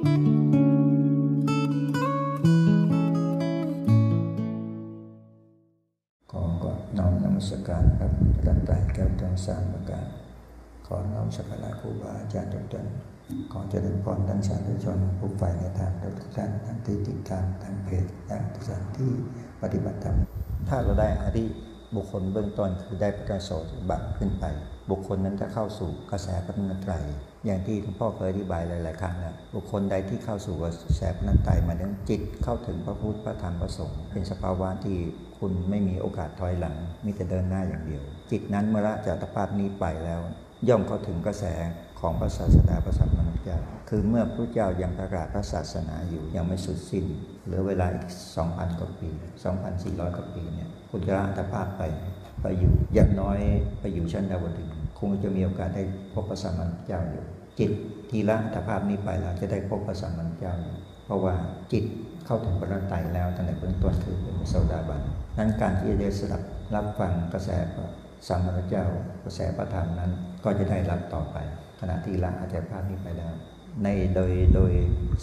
ขอก็น้อมนมัสการครับรัตนตรัยแก้วทั้งสามประการ ขอน้อมสักการะครูบาอาจารย์ทุกท่านขอเจริญพรท่านสาธุชนผู้ใฝ่ในทางทุกท่านทั้งที่ติดตามทางเพจและทุกท่านที่ปฏิบัติธรรม ถ้าเราได้อริ บุคคลเบื้องต้นคือได้ประโสดบัตขึ้นไป บุคคลนั้นจะเข้าสู่กระแสพระนันตรัยอย่างที่หลวงพ่อเคยอธิบายหลาย ๆ ครั้งแล้วบุคคลใดที่เข้าสู่กระแสพระนันตรัยหมายถึงจิตเข้าถึงพระพุทธพระธรรมพระสงฆ์เป็นสภาวะที่คุณไม่มีโอกาสถอยหลังมีแต่เดินหน้าอย่างเดียว จิตนั้นเมื่อละจากตภาพนี้ไปแล้ว ย่อมเข้าถึงกระแสของพระศาสดาพระสัมมาสัมพุทธเจ้า คือเมื่อพระเจ้ายังประกาศพระศาสนาอยู่ยังไม่สุดสิ้นเหลือเวลาอีก2,000กว่าปี 2,400กว่าปีเนี่ย คุณจะละอัตภาพไปไปอยู่อย่างน้อยไปอยู่ชั้นดาวดึงคงจะมีโอกาสได้พบพระสัมมาสัมพุทธเจ้าอยู่ จิตที่ละอัตภาพนี้ไปแล้วจะได้พบพระสัมมาสัมพุทธเจ้าอยู่เพราะว่าจิตเข้าถึงพระนันตรแล้วตั้งแต่เบื้องต้นคือเป็นโสดาบันนั้นการที่จะได้สดับรับฟังกระแสพระสัมมาสัมพุทธเจ้ากระแสพระธรรมนั้น ก็จะได้รับต่อไป ขณะที่ละอัตภาพนี้ไปแล้วในโดยโดย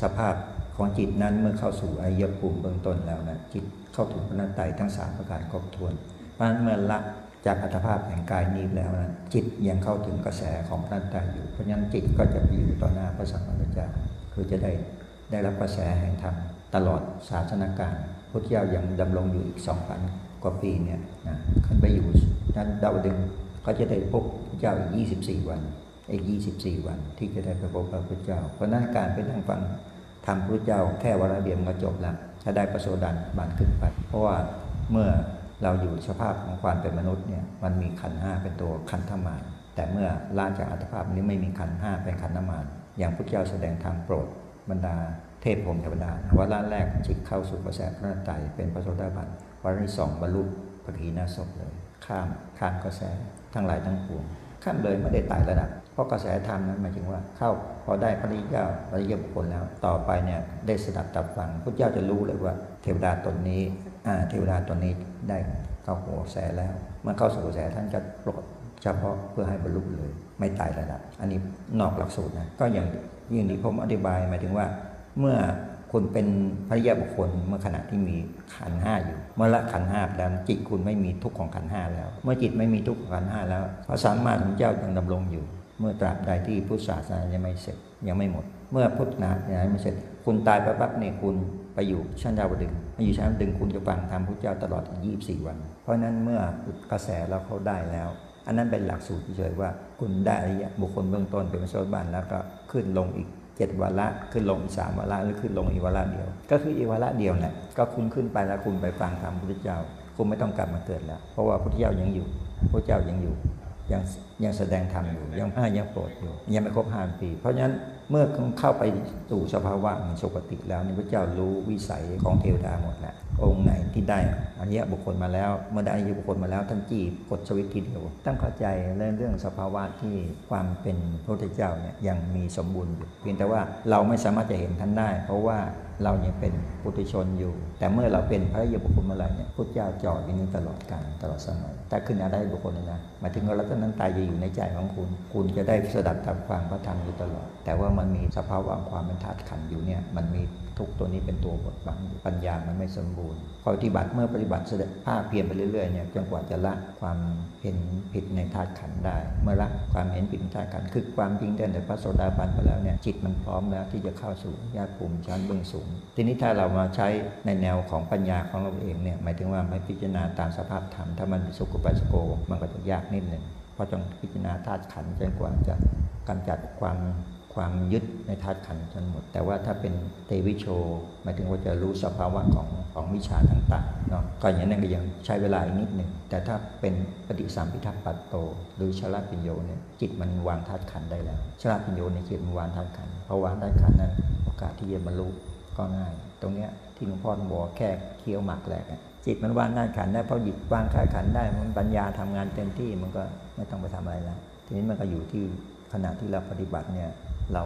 สภาพ ของจิตนั้นเมื่อเข้าสู่อายภูมิเบื้องต้นแล้วนะจิตเข้าถึงพนันตทั้งสามประการครบถ้วนเพราะนั้นเมื่อละจากอัตภาพแห่งกายนี้แล้วนะจิตยังเข้าถึงกระแสของพนันตรัยอยู่ เพราะฉะนั้นจิตก็จะไปอยู่ต่อหน้าพระสัมมาสัมพุทธเจ้าคือจะได้ได้รับกระแสแห่งธรรมตลอดศาสนาการพุทธเจ้ายังดำรงอยู่อีก2,000กว่าปีเนี่ยนะขึ้นไปอยู่ด้านดาวดึงก็จะได้พบพระเจ้าอีก 24 วันอีก 24 วันที่จะได้ไปพบพระพุทธเจ้า เพราะนั้นการไปนั่งฟัง ธรรมพระเจ้าแค่วันละเดียวก็จบแล้วถ้าได้ประโสดาบันขึ้นไป เพราะว่าเมื่อเราอยู่สภาพของความเป็นมนุษย์เนี่ยมันมีขันห้าเป็นตัวขันธมารแต่เมื่อล่าจากอัตภาพนี้ไม่มีขันห้าเป็นขันธมารอย่างพระเจ้าแสดงธรรมโปรดบรรดาเทพพรมเทวดาวาระแรกจิตเข้าสู่กระแสพระนตรัยเป็นพระโสดาบันวาระที่สองบรรลุพระขีณาสพเลย ข้ามข้ามกระแสทั้งหลายทั้งปวงข้ามเลยไม่ได้ไต่ระดับ เพราะกระแสธรรมนั้นหมายถึงว่าเข้าพอได้พระริยเจ้าพระริยบุคคลแล้ว ต่อไปเนี่ยได้สดับตับฟังพระเจ้าจะรู้เลยว่า เทวดาตนนี้อ่าเทวดาตนนี้ได้เข้าหัวกระแสแล้ว เมื่อเข้าสู่กระแสท่านจะปรดเฉพาะเพื่อให้บรรลุเลย ไม่ไต่ระดับ อันนี้นอกหลักสูตรนะก็อย่างยิ่งที่ผมอธิบายหมายถึงว่า เมื่อคุณเป็นพระยาบุคคลเมื่อขณะที่มีขันห้าอยู่เมื่อละขันห้าแล้วจิตคุณไม่มีทุกข์ของขันห้าแล้ว เมื่อจิตไม่มีทุกข์ของขันห้าแล้วพระสัมมาสัมพุทธเจ้ายังดำรงอยู่ เมื่อตราบใดที่พุทธศาสนายังไม่เสร็จยังไม่หมด เมื่อพุทธศาสนาไม่เสร็จ คุณตายไปปั๊บเนี่ยคุณไปอยู่ชั้นดาวดึงมาอยู่ชั้นดึงคุณจะฟังธรรมพุทธเจ้าตลอด 24 วัน เพราะนั้นเมื่อกระแสเราเขาได้แล้ว อันนั้นเป็นหลักสูตรเฉยๆว่า คุณได้อริยบุคคลเบื้องต้นเป็นโสดาบันแล้วก็ขึ้นลงอีกเจ็ดวาระขึ้นลงอีกสามวาระหรือขึ้นลงอีกวาระเดียว ก็คืออีวาระเดียวเนี่ยก็คุณขึ้นไปแล้วคุณไปฟังธรรมพุทธเจ้า คุณไม่ต้องกลับมาเกิดแล้ว เพราะว่าพุทธเจ้ายังอยู่พระเจ้ายังอยู่ยัง ยังแสดงธรรมอยู่ยังห้ายังโปรดอยู่ยังไม่ครบห้าปี เพราะฉะนั้นเมื่อเข้าไปสู่สภาวะของสุคติแล้วนี่พระเจ้ารู้วิสัยของเทวดาหมดแหละองค์ไหนที่ได้อริยบุคคลมาแล้วเมื่อได้อริยบุคคลมาแล้วท่านจีบกดสวิตช์ทีเดียวต้องเข้าใจเรื่องเรื่องสภาวะที่ความเป็นพระพุทธเจ้าเนี่ยยังมีสมบูรณ์อยู่เพียงแต่ว่าเราไม่สามารถจะเห็นท่านได้ เพราะว่า เรายังเป็นปุถุชนอยู่ แต่เมื่อเราเป็นพระยบุคคลเมื่อไหร่เนี่ยพุทธเจ้าจอดอยู่นี้ตลอดกาลตลอดสมัยแต่ขึ้นอะไรบุคคลนะหมายถึงว่ารัตนันตายจะอยู่ในใจของคุณ คุณจะได้สดับตามความพระธรรมอยู่ตลอด แต่ว่ามันมีสภาวะความเป็นธาตุขันอยู่เนี่ยมันมี ทุกตัวนี้เป็นตัวบทบังปัญญามันไม่สมบูรณ์พอปฏิบัติเมื่อปฏิบัติเสด็จภาคเพียรไปเรื่อยๆเนี่ยจนกว่าจะละความเห็นผิดในธาตุขันได้ เมื่อละความเห็นผิดในธาตุขันคือความจริงได้ในพระโสดาบันไปแล้วเนี่ยจิตมันพร้อมแล้วที่จะเข้าสู่ญาติภูมิชั้นเบื้องสูง ทีนี้ถ้าเรามาใช้ในแนวของปัญญาของเราเองเนี่ยหมายถึงว่าไม่พิจารณาตามสภาพธรรมถ้ามันสุกุปัสสโก มันก็จะยากนิดหนึ่งเพราะต้องพิจารณาธาตุขันจนกว่าจะกำจัดความ ความยึดในธาตุขันธ์จนหมด แต่ว่าถ้าเป็นเตวิโชหมายถึงว่าจะรู้สภาวะของของวิชาต่างๆเนาะก็อย่างนั้นก็ยังใช้เวลาอีกนิดหนึ่งแต่ถ้าเป็นปฏิสัมพิทัปปัตโต หรือชลาปิญโยเนี่ยจิตมันวางธาตุขันธ์ได้แล้วชลาปิญโยในจิตมันวางธาตุขันธ์พอวางธาตุขันธ์นั้นโอกาสที่จะบรรลุก็ง่าย ตรงเนี้ยที่หลวงพ่อบอกแค่เคี้ยวหมากแหลกจิตมันวางธาตุขันธ์ได้เพราะหยิบวางธาตุขันธ์ได้มันปัญญาทำงานเต็มที่มันก็ไม่ต้องไปทำอะไรแล้วทีนี้มันก็อยู่ที่ขณะที่เราปฏิบัติเนี่ย เรา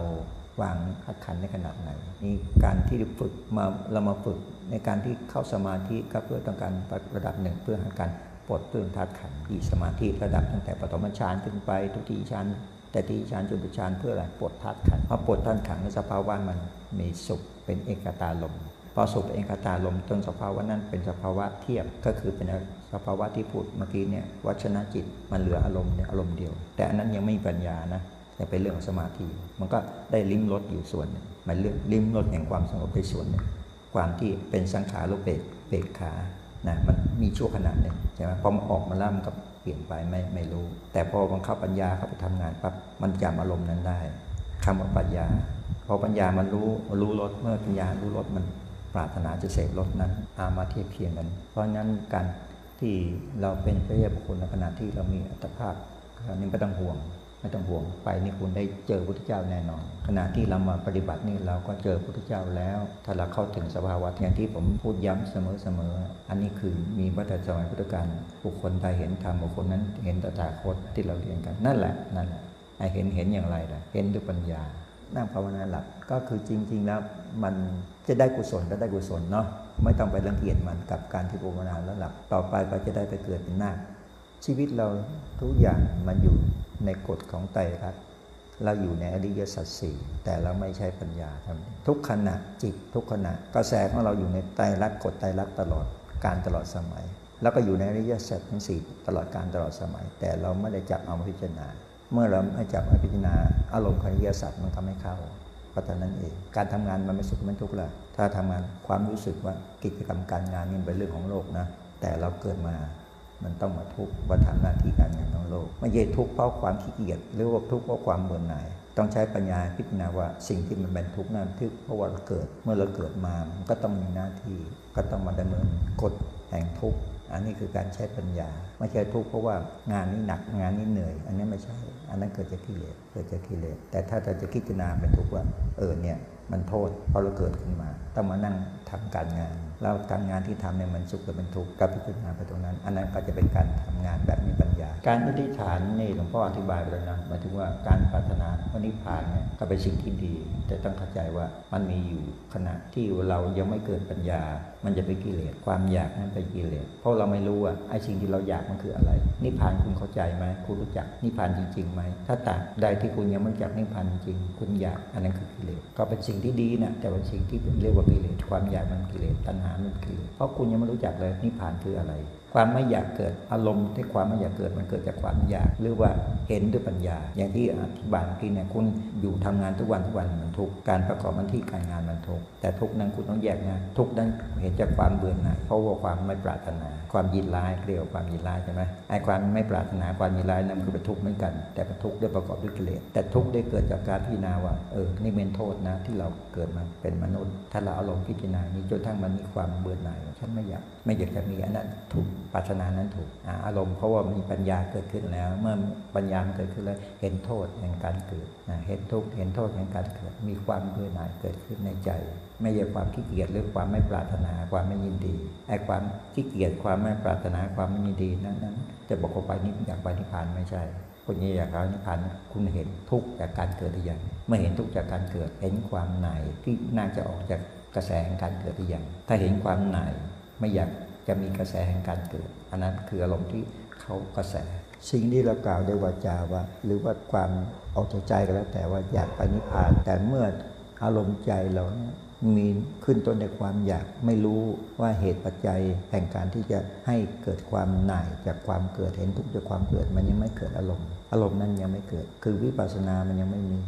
วางขัดขันในขนาดไหนนี่การที่ฝึกมาเรามาฝึกในการที่เข้าสมาธิก็เพื่อต้องการระดับหนึ่งเพื่อหาการปลดเปลื้องธาตุขันธ์ที่สมาธิระดับตั้งแต่ปฐมฌานขึ้นไปทุติยฌานแต่ที่ฌานจนถึงฌานเพื่ออะไรปลดธาตุขันธ์พอปลดธาตุขันธ์ในสภาวะมันมีสุขเป็นเอกตาลมพอสุขเป็นเอกตาลมต้นสภาวะนั้นเป็นสภาวะเทียบก็คือเป็นสภาวะที่พูดเมื่อกี้เนี่ยวัชนะจิตมันเหลืออารมณ์เนี่ยอารมณ์เดียว แต่อันนั้นยังไม่มีปัญญานะ แต่เป็นเรื่องของสมาธิมันก็ได้ลิ้มรสอยู่ส่วนหนึ่งมันเรื่องลิ้มรสแห่งความสงบไปส่วนหนึ่งความที่เป็นสังขารุปเบกเบกขานะมันมีชั่วขณะหนึ่งใช่ไหมพอมันออกมาแล้วมันก็เปลี่ยนไปไม่ไม่รู้ แต่พอมันเข้าปัญญาเข้าไปทำงานปั๊บมันจำอารมณ์นั้นได้คำว่าปัญญา พอปัญญามันรู้รู้รสเมื่อปัญญารู้รสมันปรารถนาจะเสพรสนั้นอามาเทียบเคียงกัน เพราะงั้นการที่เราเป็นพระเยาบุคคลในขณะที่เรามีอัตภาพนี่ไม่ต้องห่วง ไม่ต้องห่วงไปนี่คุณได้เจอพระพุทธเจ้าแน่นอน ขณะที่เรามาปฏิบัตินี่เราก็เจอพระพุทธเจ้าแล้ว ถ้าเราเข้าถึงสภาวะอย่างที่ผมพูดย้ำเสมอๆอันนี้คือมีวัฏสมัยพุทธกาลบุคคลใดเห็นธรรมบุคคลนั้นเห็นตถาคตที่เราเรียนกันนั่นแหละนั่นแหละไอเห็นเห็นอย่างไรล่ะเห็นด้วยปัญญานั่งภาวนาหลับก็คือจริง ๆ แล้วมันจะได้กุศลก็ได้กุศลเนาะไม่ต้องไปรังเกียจมันกับการที่ภาวนาแล้วหลับต่อไปก็จะได้ไปเกิดเป็นนาค ชีวิตเราทุกอย่างมันอยู่ในกฎของไตรลักษณ์เราอยู่ในอริยสัจสี่แต่เราไม่ใช้ปัญญาทำทุกขณะจิตทุกขณะกระแสของเราอยู่ในไตรลักษณ์กฎไตรลักษณ์ตลอดการตลอดสมัย แล้วก็อยู่ในอริยสัจทั้งสี่ตลอดการตลอดสมัย แต่เราไม่ได้จับเอามาพิจารณา เมื่อเราไม่จับมาพิจารณา อารมณ์คณิยสตร์มันทำให้เข้าเพราะฉะนั้นเอง การทำงานมันไม่สุขไม่ทุกข์ละถ้าทำงานความรู้สึกว่ากิจกรรมการงานนี่เป็นเรื่องของโลกนะแต่เราเกิดมา มันต้องมาทุกข์ว่าทำหน้าที่การงานของโลกไม่ใช่ทุกข์เพราะความขี้เกียจหรือว่าทุกข์เพราะความเบื่อหน่ายต้องใช้ปัญญาพิจารณาว่าสิ่งที่มันเป็นทุกข์นั้นทุกข์เพราะว่าเราเกิดเมื่อเราเกิดมามันก็ต้องมีหน้าที่ ก็ต้องมาดำเนินกฎแห่งทุกข์อันนี้คือการใช้ปัญญา ไม่ใช่ทุกข์เพราะว่างานนี้หนักงานนี้เหนื่อย อันนี้ไม่ใช่ อันนั้นเกิดจากกิเลสเกิดจากกิเลสแต่ถ้าเราจะพิจารณาเป็นทุกข์ว่าเออเนี่ยมันโทษเพราะเราเกิดขึ้นมา ต้องมานั่งทำการงาน เราการงานที่ทำเนี่ยมันสุขหรือเป็นทุกข์กับพิจารณาไปตรงนั้น อันนั้นก็จะเป็นการทำงานแบบมีปัญญา การอธิษฐานนี่หลวงพ่ออธิบายไปแล้วนะหมายถึงว่าการปรารถนาพระนิพพานเนี่ยก็เป็นสิ่งที่ดี แต่ต้องเข้าใจว่ามันมีอยู่ขณะที่เรายังไม่เกิดปัญญา มันจะเป็นกิเลสความอยากนั้นเป็นกิเลสเพราะเราไม่รู้ว่าไอ้สิ่งที่เราอยากมันคืออะไร นิพพานคุณเข้าใจไหมคุณรู้จักนิพพานจริงๆไหมถ้าตราบใดที่คุณยังไม่รู้จักนิพพานจริงคุณอยากอันนั้นคือกิเลสก็เป็นสิ่งที่ดีนะแต่เป็นสิ่งที่เรียกว่ากิเลสความอยากมันกิเลสตัณหามันกิเลสเพราะคุณยังไม่รู้จักเลยนิพพานคืออะไร ความไม่อยากเกิดอารมณ์ที่ความไม่อยากเกิดมันเกิดจากความอยาก หรือว่าเห็นด้วยปัญญา อย่างที่อธิบายเมื่อกี้เนี่ยคุณอยู่ทำงานทุกวันทุกวันมันทุกข์การประกอบมันที่การงานมันทุกข์แต่ทุกข์นั้นคุณต้องแยกนะทุกข์นั้นเห็นจากความเบื่อหน่ายเพราะว่าความไม่ปรารถนา ความยินร้ายเรียกว่าความยินร้ายใช่ไหมไอ้ความไม่ปรารถนาความยินร้ายนั้นคือเป็นทุกข์เหมือนกัน แต่เป็นทุกข์ด้วยประกอบด้วยกิเลสแต่ทุกข์ได้เกิดจากการพิจารณาว่าเออนี่เป็นโทษนะที่เราเกิดมาเป็นมนุษย์ ถ้าเราอาลงพิจารณานี้จนทั้งมันมีความเบื่อหน่ายฉันไม่อยาก ไม่อยากจะมีอันนั้นถูกปรารถนานั้นถูกอารมณ์เพราะว่ามีปัญญาเกิดขึ้นแล้ว เมื่อปัญญามันเกิดขึ้นแล้วเห็นโทษแห่งการเกิดเห็นทุกข์เห็นโทษแห่งการเกิด มีความเบื่อหน่ายเกิดขึ้นในใจ ไม่ใช่ความขี้เกียจหรือความไม่ปรารถนาความไม่ยินดีไอ้ความขี้เกียจความไม่ปรารถนาความไม่ยินดีนั้นนั้นจะบอกว่าไปนิพอยากไปนิพพานไม่ใช่คนนี้อยากเอานิพพานคุณเห็นทุกข์จากการเกิดหรือยังเมื่อเห็นทุกข์จากการเกิดเห็นความหน่ายที่น่าจะออกจากกระแสการเกิดหรือยังถ้าเห็นความหน่าย ไม่อยากจะมีกระแสแห่งการเกิด อันนั้นคืออารมณ์ที่เขากระแส สิ่งที่เรากล่าวด้วยวาจาว่า หรือว่าความออกจากใจก็แล้ว แต่ว่าอยากไปนิพพานแต่เมื่ออารมณ์ใจเรานี่มีขึ้นต้นในความอยากไม่รู้ว่าเหตุปัจจัยแห่งการที่จะให้เกิดความหน่ายจากความเกิดเห็นทุกข์จากความเกิดมันยังไม่เกิดอารมณ์ อารมณ์นั้นยังไม่เกิด คือวิปัสสนามันยังไม่มี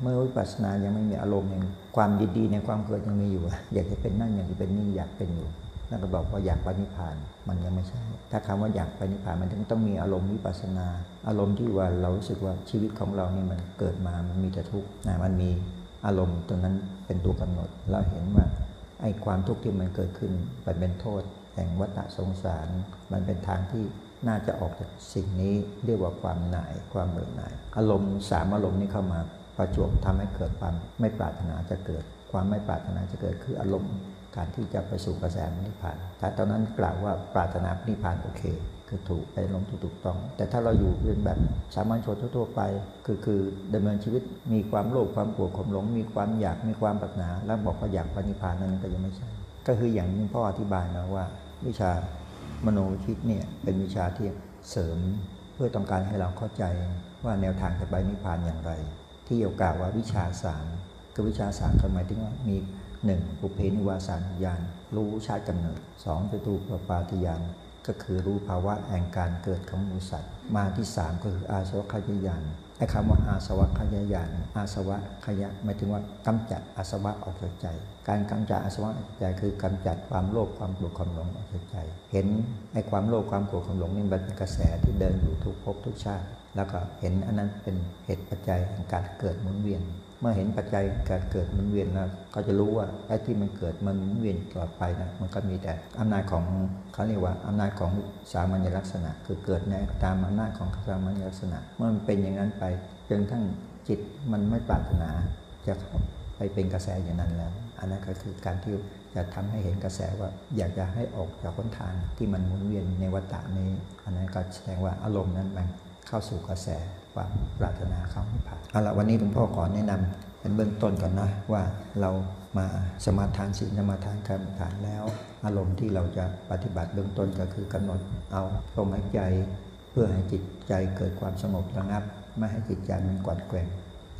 เมื่อวิปัสสนายังไม่มีอารมณ์ยังความยินดีในความเกิดยังมีอยู่ อยากจะเป็นนั่นอยากจะเป็นนี่อยากเป็นอยู่ นั่นก็บอกว่าอยากไปนิพพานมันยังไม่ใช่ ถ้าคำว่าอยากไปนิพพานมันถึงต้องมีอารมณ์วิปัสสนา อารมณ์ที่ว่าเรารู้สึกว่าชีวิตของเรานี่มันเกิดมามันมีแต่ทุกข์นะมันมีอารมณ์ตรงนั้นเป็นตัวกำหนด เราเห็นว่าไอ้ความทุกข์ที่มันเกิดขึ้นมันเป็นโทษ แห่งวัฏสงสาร มันเป็นทางที่น่าจะออกจากสิ่งนี้เรียกว่าความหน่ายความเบื่อหน่าย อารมณ์สามอารมณ์นี้เข้ามาประจวบทำให้เกิดความไม่ปรารถนาจะเกิด ความไม่ปรารถนาจะเกิดคืออารมณ์ การที่จะไปสู่กระแสนิพพานถ้าตอนนั้นกล่าวว่าปรารถนานิพพานโอเค คือถูกไปลงถูกถูกต้อง แต่ถ้าเราอยู่เป็นแบบสามัญชนทั่วไป คือคือดำเนินชีวิตมีความโลภความโกรธความหลง มีความอยากมีความปรารถนา แล้วบอกว่าอยากปณิพพานนั้นก็ยังไม่ใช่ ก็คืออย่างที่พ่ออธิบายนะว่า วิชามโนวิชิตเนี่ยเป็นวิชาที่เสริมเพื่อต้องการให้เราเข้าใจว่าแนวทางจะไปนิพพานอย่างไร ที่เกี่ยวกับว่าวิชาสามคือวิชาสามหมายถึงว่ามี หนึ่งปุเพนิวาสานุญาณรู้ชาติกำเนิดสองจตุปปาติญาณก็คือรู้ภาวะแห่งการเกิดของมนุษย์สัตว์มาที่สามก็คืออาสวัคยญาณไอ้คำว่าอาสวะขยายานอาสวะขยะหมายถึงว่ากำจัดอาสวะออกจากใจ การกำจัดอาสวะออกจากใจคือกำจัดความโลภความโกรธความหลงออกจากใจ เห็นไอ้ความโลภความโกรธความหลงนี่มันเป็นกระแสที่เดินอยู่ทุกภพทุกชาติ แล้วก็เห็นอันนั้นเป็นเหตุปัจจัยแห่งการเกิดหมุนเวียน เมื่อเห็นปัจจัยการเกิดหมุนเวียนแล้วก็จะรู้ว่าไอ้ที่มันเกิดมันหมุนเวียนตลอดไปนะมันก็มีแต่อำนาจของเขาเรียกว่าอำนาจของสามัญลักษณะ คือเกิดในตามอำนาจของสามัญลักษณะเมื่อมันเป็นอย่างนั้นไปจนทั้งจิตมันไม่ปรารถนาจะไปเป็นกระแสอย่างนั้นแล้ว อันนั้นก็คือการที่จะทำให้เห็นกระแสว่าอยากจะให้ออกจากหนทางที่มันหมุนเวียนในวัฏฏะนี้ อันนั้นก็แสดงว่าอารมณ์นั้นมัน เข้าสู่กระแสความปรารถนาเข้านิพพานเอาละวันนี้หลวงพ่อขอแนะนำเป็นเบื้องต้นก่อนนะว่าเรามาสมาทานศีลสมาทานกรรมฐานแล้ว อารมณ์ที่เราจะปฏิบัติเบื้องต้นก็คือกำหนดเอาลมหายใจ เพื่อให้จิตใจเกิดความสงบระงับ ไม่ให้จิตใจมันกวัดแกว่ง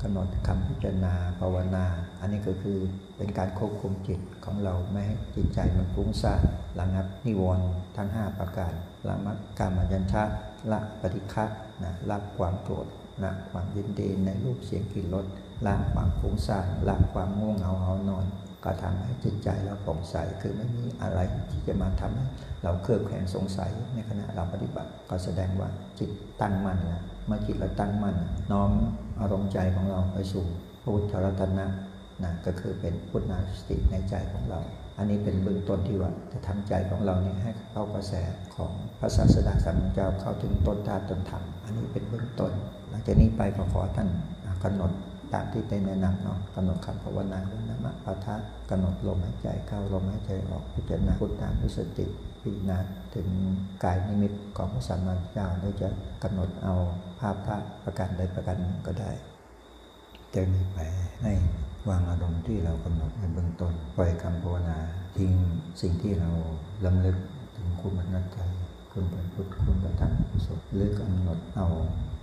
กำหนดคำพิจารณาภาวนา อันนี้ก็คือเป็นการควบคุมจิตของเราไม่ให้จิตใจมันฟุ้งซ่านระงับนิวรณ์ทั้ง 5 ประการละมักการมยัญชะละปฏิฆะ นะละความโกรธละความยินดีในรูปเสียงกลิ่นรสละความฟุ้งซ่านละความง่วงเหงาหานอน ก็ทำให้จิตใจเราผ่องใสคือไม่มีอะไรที่จะมาทำให้เราเครือบแคลงสงสัยในขณะเราปฏิบัติก็แสดงว่าจิตตั้งมั่นนะเมื่อจิตเราตั้งมั่นน้อมอารมณ์ใจของเราไปสู่พุทธรัตนะนะก็คือเป็นพุทธนาสติในใจของเรา อันนี้เป็นเบื้องต้นที่ว่าจะทำใจของเราเนี่ยให้เข้ากระแสของพระศาสดาสัมมาเจ้าเข้าถึงต้นธาตุต้นธรรม อันนี้เป็นเบื้องต้น หลังจากนี้ไปก็ขอท่านกำหนดตามที่ได้แนะนำเนาะกำหนดคำภาวนาด้วยนะมะปะทะกำหนดลมหายใจเข้าลมหายใจออกพิจารณาพุทธานุสติพิจารณาถึงกายนิมิตของพระสัมมาสัมพุทธเจ้าโดยจะกำหนดเอาภาพพระประการใดประการหนึ่งก็ได้จะมีไปให้วางอารมณ์ที่เรากำหนดในเบื้องต้นปล่อยคำภาวนาทิ้งสิ่งที่เราลำลึกถึงคุณพระนัตใจ คุณไป็นพุทธคุณประธานกุศลหรือกำหนดเอา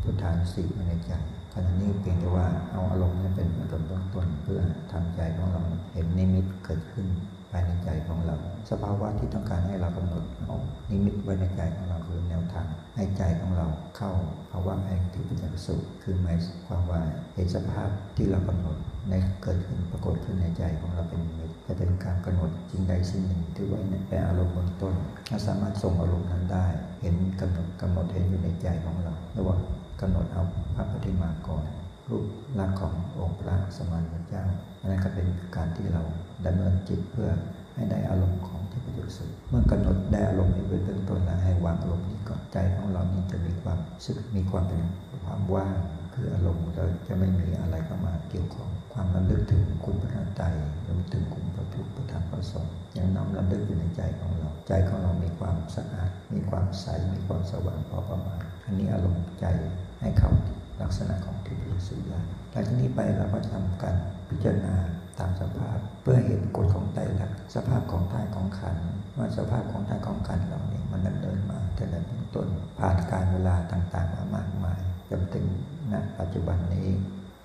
พุทธานุสีมาในใจขณะนี้เพียงแต่ว่าเอาอารมณ์นี้เป็นอารมณ์เบื้องต้นเพื่อทำใจของเราเห็นนิมิตเกิดขึ้นายในใจของเรา สภาวะที่ต้องการให้เรากำหนดเอานิมิตไว้ในใจของเราคือแนวทางให้ใจของเราเข้าภาวะแห่งที่เป็นจักสุขคือหมายความว่าเห็นสภาพที่เรากำหนดในเกิดขึ้นปรากฏขึ้นในใจของเราเป็นนิมิตจะเป็นการกำหนดสิ่งใดสิ่งหนึ่งที่ไว้เป็นอารมณ์เบื้องต้นถ้าสามารถส่งอารมณ์นั้นได้ เห็นกำหนดกำหนดเห็นอยู่ในใจของเรารือว่ากำหนดเอาพระปฏิมากร รูปลักษณ์ขององค์พระสมานพระเจ้าอันนั้นก็เป็นการที่เราดำเนินจิตเพื่อให้ได้อารมณ์ของที่ประโยชน์สุด เมื่อกำหนดได้อารมณ์นี้เป็นเบื้องต้นแล้วให้วางอารมณ์นี้ก่อนใจของเรานี้จะมีความสึกมีความเป็นความว่างคืออารมณ์เราจะไม่มีอะไรเข้ามาเกี่ยวข้องความระลึกถึงคุณพระใจระลึกถึงคุณพระพุทธพระธรรมพระสงฆ์ยังน้อมระลึกอยู่ในใจของเรา ใจของเรามีความสะอาด มีความใสมีความสว่างพอประมาณอันนี้อารมณ์ใจให้เข้า ลักษณะของทิพยสุญญาหลังจากนี้ไปเราก็ทำการพิจารณาตามสภาพเพื่อเห็นกฎของไตรลักษณ์สภาพของธาตุของขันว่าสภาพของธาตุของขันเราเนี่ยมันดำเนินมาแต่ละเบื้องต้นผ่านการเวลาต่างๆมามากมายจนถึงณปัจจุบันนี้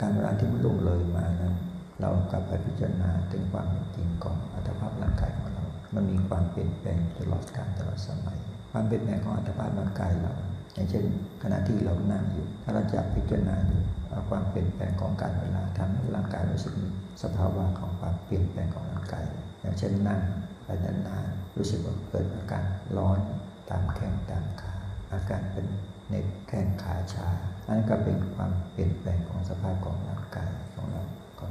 การเวลาที่มันล่วงเลยมานั้นเรากลับไปพิจารณาถึงความจริงของอัตภาพร่างกายของเรา มันมีความเปลี่ยนแปลงตลอดกาลตลอดสมัย ความเปลี่ยนแปลงของอัตภาพร่างกายเรา อย่างเช่นขณะที่เรานั่งอยู่ ถ้าเราจะพิจารณาอยู่เอาความเปลี่ยนแปลงของการเวลาทำให้ร่างกายรู้สึกมีสภาวะของความเปลี่ยนแปลงของร่างกาย อย่างเช่นนั่งไปนานๆรู้สึกว่าเกิดอาการร้อนตามแข้งตามขาอาการเป็นเน็บแข้งขาชาอันนั้นก็เป็นความเปลี่ยนแปลงของสภาพของร่างกายของเราของ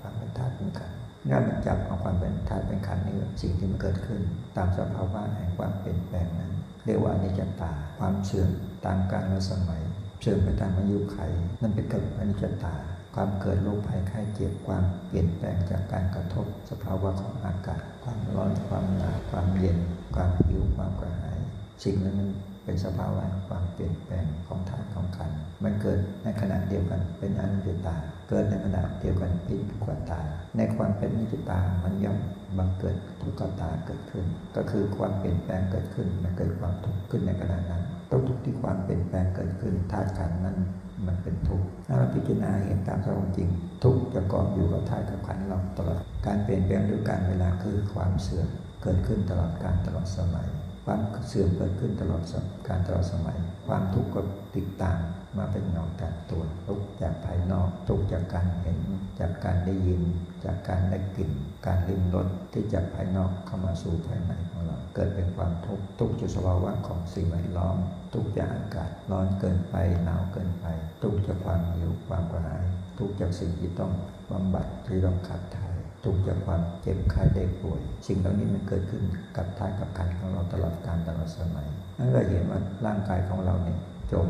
ความเป็นธาตุเป็นขันธ์ถ้ามันจับเอาความเป็นธาตุเป็นขันนี่สิ่งที่มันเกิดขึ้น ตามสภาวะแห่งความเปลี่ยนแปลงนั้น เรียกว่าอนิจจตา ความเสื่อมตามกาลและสมัย เสื่อมไปตามอายุไข นั่นเป็นกับอนิจจตา ความเกิดโรคภัยไข้เจ็บความเปลี่ยนแปลงจากการกระทบ สภาวะของอากาศ ความร้อนความหนาวความเย็น ความหิวความกระหาย สิ่งนั้นมันเป็นสภาวะความเปลี่ยนแปลงของธาตุของขันมันเกิดในขณะเดียวกันเป็นอนิจจตา เกิดในขณะเดียวกันเป็นทุกขตา ในความเป็นอนิจจตามันย่อม บังเกิดทุกขตาเกิดขึ้น ก็คือความเปลี่ยนแปลงเกิดขึ้นมันเกิดความทุกข์ขึ้นในขณะนั้นทุกทุกที่ความเปลี่ยนแปลงเกิดขึ้นธาตุขันธ์นั้นมันเป็นทุกข์ถ้าเราพิจารณาเห็นตามสภาพจริง ทุกข์จะกองอยู่กับธาตุกับขันธ์เราตลอดการเปลี่ยนแปลงด้วยการเวลาคือความเสื่อมเกิดขึ้นตลอดการตลอดสมัย ความเสื่อมเกิดขึ้นตลอดการตลอดสมัย ความทุกข์ก็ติดตาม มาเป็นเงาจากตัวทุกจากภายนอกทุกจากการเห็น จากการได้ยิน จากการได้กลิ่น การลิ้มรสที่จากภายนอกเข้ามาสู่ภายในของเรา เกิดเป็นความทุกข์ทุกจากสภาวะของสิ่งแวดล้อม ทุกจากอากาศร้อนเกินไปหนาวเกินไป ทุกจากความหิวความกระหาย ทุกจากสิ่งที่ต้องบำบัดที่ต้องขับถ่ายทุกจากความเจ็บไข้ได้ป่วย สิ่งเหล่านี้มันเกิดขึ้นกับท้ายกับขันของเราตลอดการตลอดสมัยนั่นก็เห็นว่าร่างกายของเราเนี่ยจม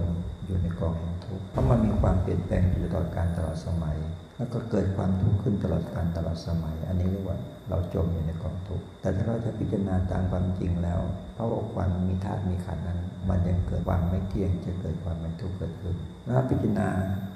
อยู่ในกองแห่งทุกข์เพราะมันมีความเปลี่ยนแปลงอยู่ตลอดการตลอดสมัย แล้วก็เกิดความทุกข์ขึ้นตลอดการตลอดสมัย อันนี้เรียกว่าเราจมอยู่ในกองทุกข์แต่ถ้าเราจะพิจารณาตามความจริงแล้วเพราะว่าความมีธาตุมีขันธ์นั้น มันยังเกิดความไม่เที่ยงจะเกิดความเป็นทุกข์เกิดขึ้นแล้วพิจารณา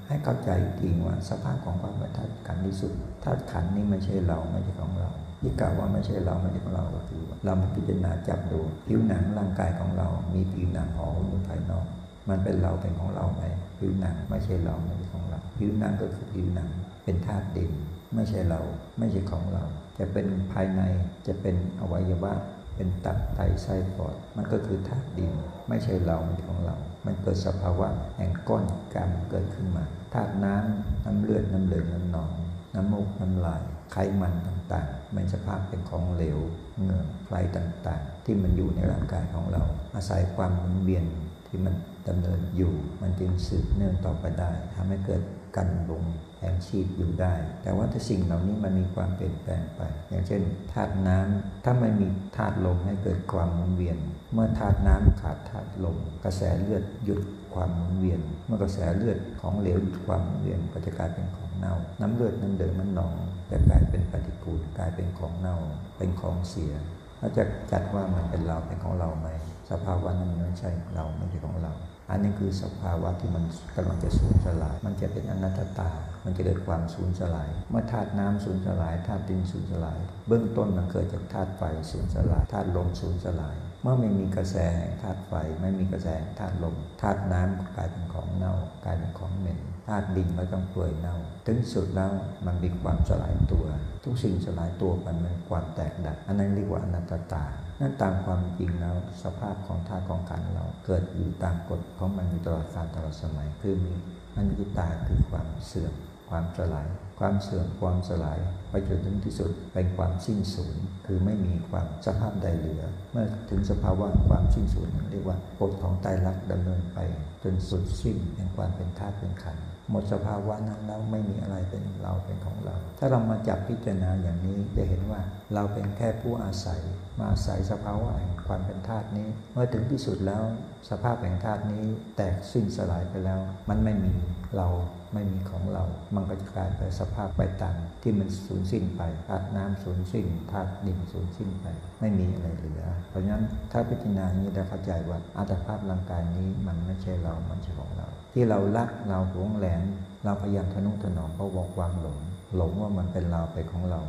ให้เข้าใจจริงว่าสภาพของความเป็นธาตุขันที่สุดธาตุขันนี้ไม่ใช่เราไม่ใช่ของเราที่กล่าวว่าไม่ใช่เราไม่ใช่ของเราก็คือเรามาพิจารณาจับดูผิวหนังร่างกายของเรา มีผิวหนังห่ออยู่ภายนอก มันเป็นเราเป็นของเราไหมผิวหนังไม่ใช่เราไม่ใช่ของเรา ผิวหนังก็คือผิวหนัง เป็นธาตุดิน ไม่ใช่เรา ไม่ใช่ของเรา จะเป็นภายในจะเป็นอวัยวะเป็นตับไตไส้ปอด มันก็คือธาตุดิน ไม่ใช่เราไม่ใช่ของเรา มันเกิดสภาวะแห่งก้อนกรรมเกิดขึ้นมาธาตุน้ำน้ำเลือดน้ำเหลืองน้ำหนอง น้ำมูกน้ำลายไขมันต่างๆ มันสภาพเป็นของเหลวเหงื่อไฟต่างๆ ที่มันอยู่ในร่างกายของเรา อาศัยความหมุนเวียนที่มัน ดำเนินอยู่ มันจึงสืบเนื่องต่อไปได้ทำให้เกิดกันลงแห่งชีพอยู่ได้ แต่ว่าถ้าสิ่งเหล่านี้มันมีความเปลี่ยนแปลงไป อย่างเช่นธาตุน้ำถ้าไม่มีธาตุลมให้เกิดความหมุนเวียน เมื่อธาตุน้ำขาดธาตุลมกระแสเลือดหยุดความหมุนเวียน เมื่อกระแสเลือดของเหลวหยุดความหมุนเวียนก็จะกลายเป็นของเน่า น้ำเลือดน้ำเดิมน้ำหนองจะกลายเป็นปฏิกูลกลายเป็นของเน่า เป็นของเสียเราจะจัดว่ามันเป็นเราเป็นของเราไหมสภาวะนั้นมันไม่ใช่เราไม่ใช่ของเรา อันนี้คือสภาวะที่มันกำลังจะสูญสลาย มันจะเป็นอนัตตา มันจะเกิดความสูญสลาย เมื่อธาตุน้ำสูญสลายธาตุดินสูญสลาย เบื้องต้นมันเกิดจากธาตุไฟสูญสลายธาตุลมสูญสลาย เมื่อไม่มีกระแสแห่งธาตุไฟ ไม่มีกระแสแห่งธาตุลมธาตุน้ำก็กลายเป็นของเน่ากลายเป็นของเหม็นธาตุดินก็ต้องเปื่อยเน่า ถึงสุดแล้วมันมีความสลายตัว ทุกสิ่งสลายตัวมันเป็นความแตกดับอันนั้นเรียกว่าอนัตตา นั่นตามความจริงแล้วสภาพของธาตุของขันเราเกิดอยู่ตามกฎของมันอยู่ตลอดกาลตลอดสมัยคือมีอนิจจตาคือความเสื่อมความสลายความเสื่อมความสลายไปจนถึงที่สุดเป็นความสิ้นสูญคือไม่มีความสภาพใดเหลือ เมื่อถึงสภาวะความสิ้นสูญเรียกว่ากฎของไตรลักษณ์ดำเนินไป จนสุดสิ้นแห่งความเป็นธาตุเป็นขันธ์หมดสภาวะนั้นแล้วไม่มีอะไรเป็นเราเป็นของเรา ถ้าเรามาจับพิจารณาอย่างนี้จะเห็นว่าเราเป็นแค่ผู้อาศัย มาอาศัยสภาวะแห่งความเป็นธาตุนี้ เมื่อถึงที่สุดแล้ว สภาพแห่งธาตุนี้แตกสิ้นสลายไปแล้ว มันไม่มีเราไม่มีของเรา มันก็จะกลายเป็นสภาพไปตามที่มันสูญสิ้นไปธาตุน้ำสูญสิ้นธาตุดินสูญสิ้นไป ไม่มีอะไรเหลือ เพราะฉะนั้นถ้าพิจารณานี้ได้เข้าใจว่าอัตภาพร่างกายนี้มันไม่ใช่เรามันใช่ของเรา ที่เรารักเราหวงแหนเราพยายามทนุถนอมเพราะบอกความหลง หลงว่ามันเป็นเราเป็นของเรา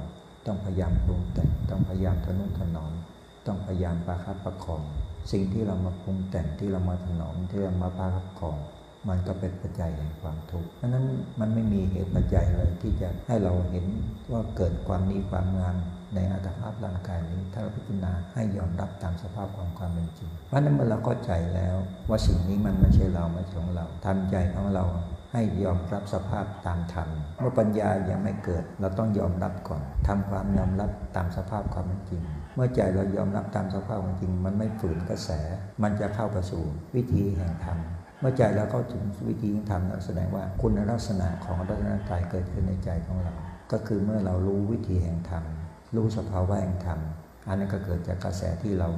ต้องพยายามปรุงแต่งต้องพยายามทนุถนอมต้องพยายามประคับประคอง สิ่งที่เรามาปรุงแต่งที่เรามาถนอมที่เรามาประคับประคอง มันก็เป็นปัจจัยแห่งความทุกข์เพราะนั้นมันไม่มีเหตุปัจจัยเลยที่จะให้เราเห็นว่าเกิดความดีความงามในอัตภาพร่างกายนี้ถ้าเราพิจารณาให้ยอมรับตามสภาพของความเป็นจริง เพราะนั้นเมื่อเราเข้าใจแล้วว่าสิ่งนี้มันไม่ใช่เราไม่ใช่ของเราทำใจของเราให้ยอมรับสภาพตามธรรมเมื่อปัญญายังไม่เกิด เราต้องยอมรับก่อนทำความยอมรับตามสภาพความเป็นจริง เมื่อใจเรายอมรับตามสภาพความจริง มันไม่ฝืนกระแส มันจะเข้าไปสู่วิธีแห่งธรรม เมื่อใจเราเข้าถึงวิธีแห่งธรรมนั้นแสดงว่าคุณลักษณะของรัตนตรัยเกิดขึ้นในใจของเรา ก็คือเมื่อเรารู้วิธีแห่งธรรม รู้สภาวะแห่งธรรม อันนั้นก็เกิดจากกระแสที่เรา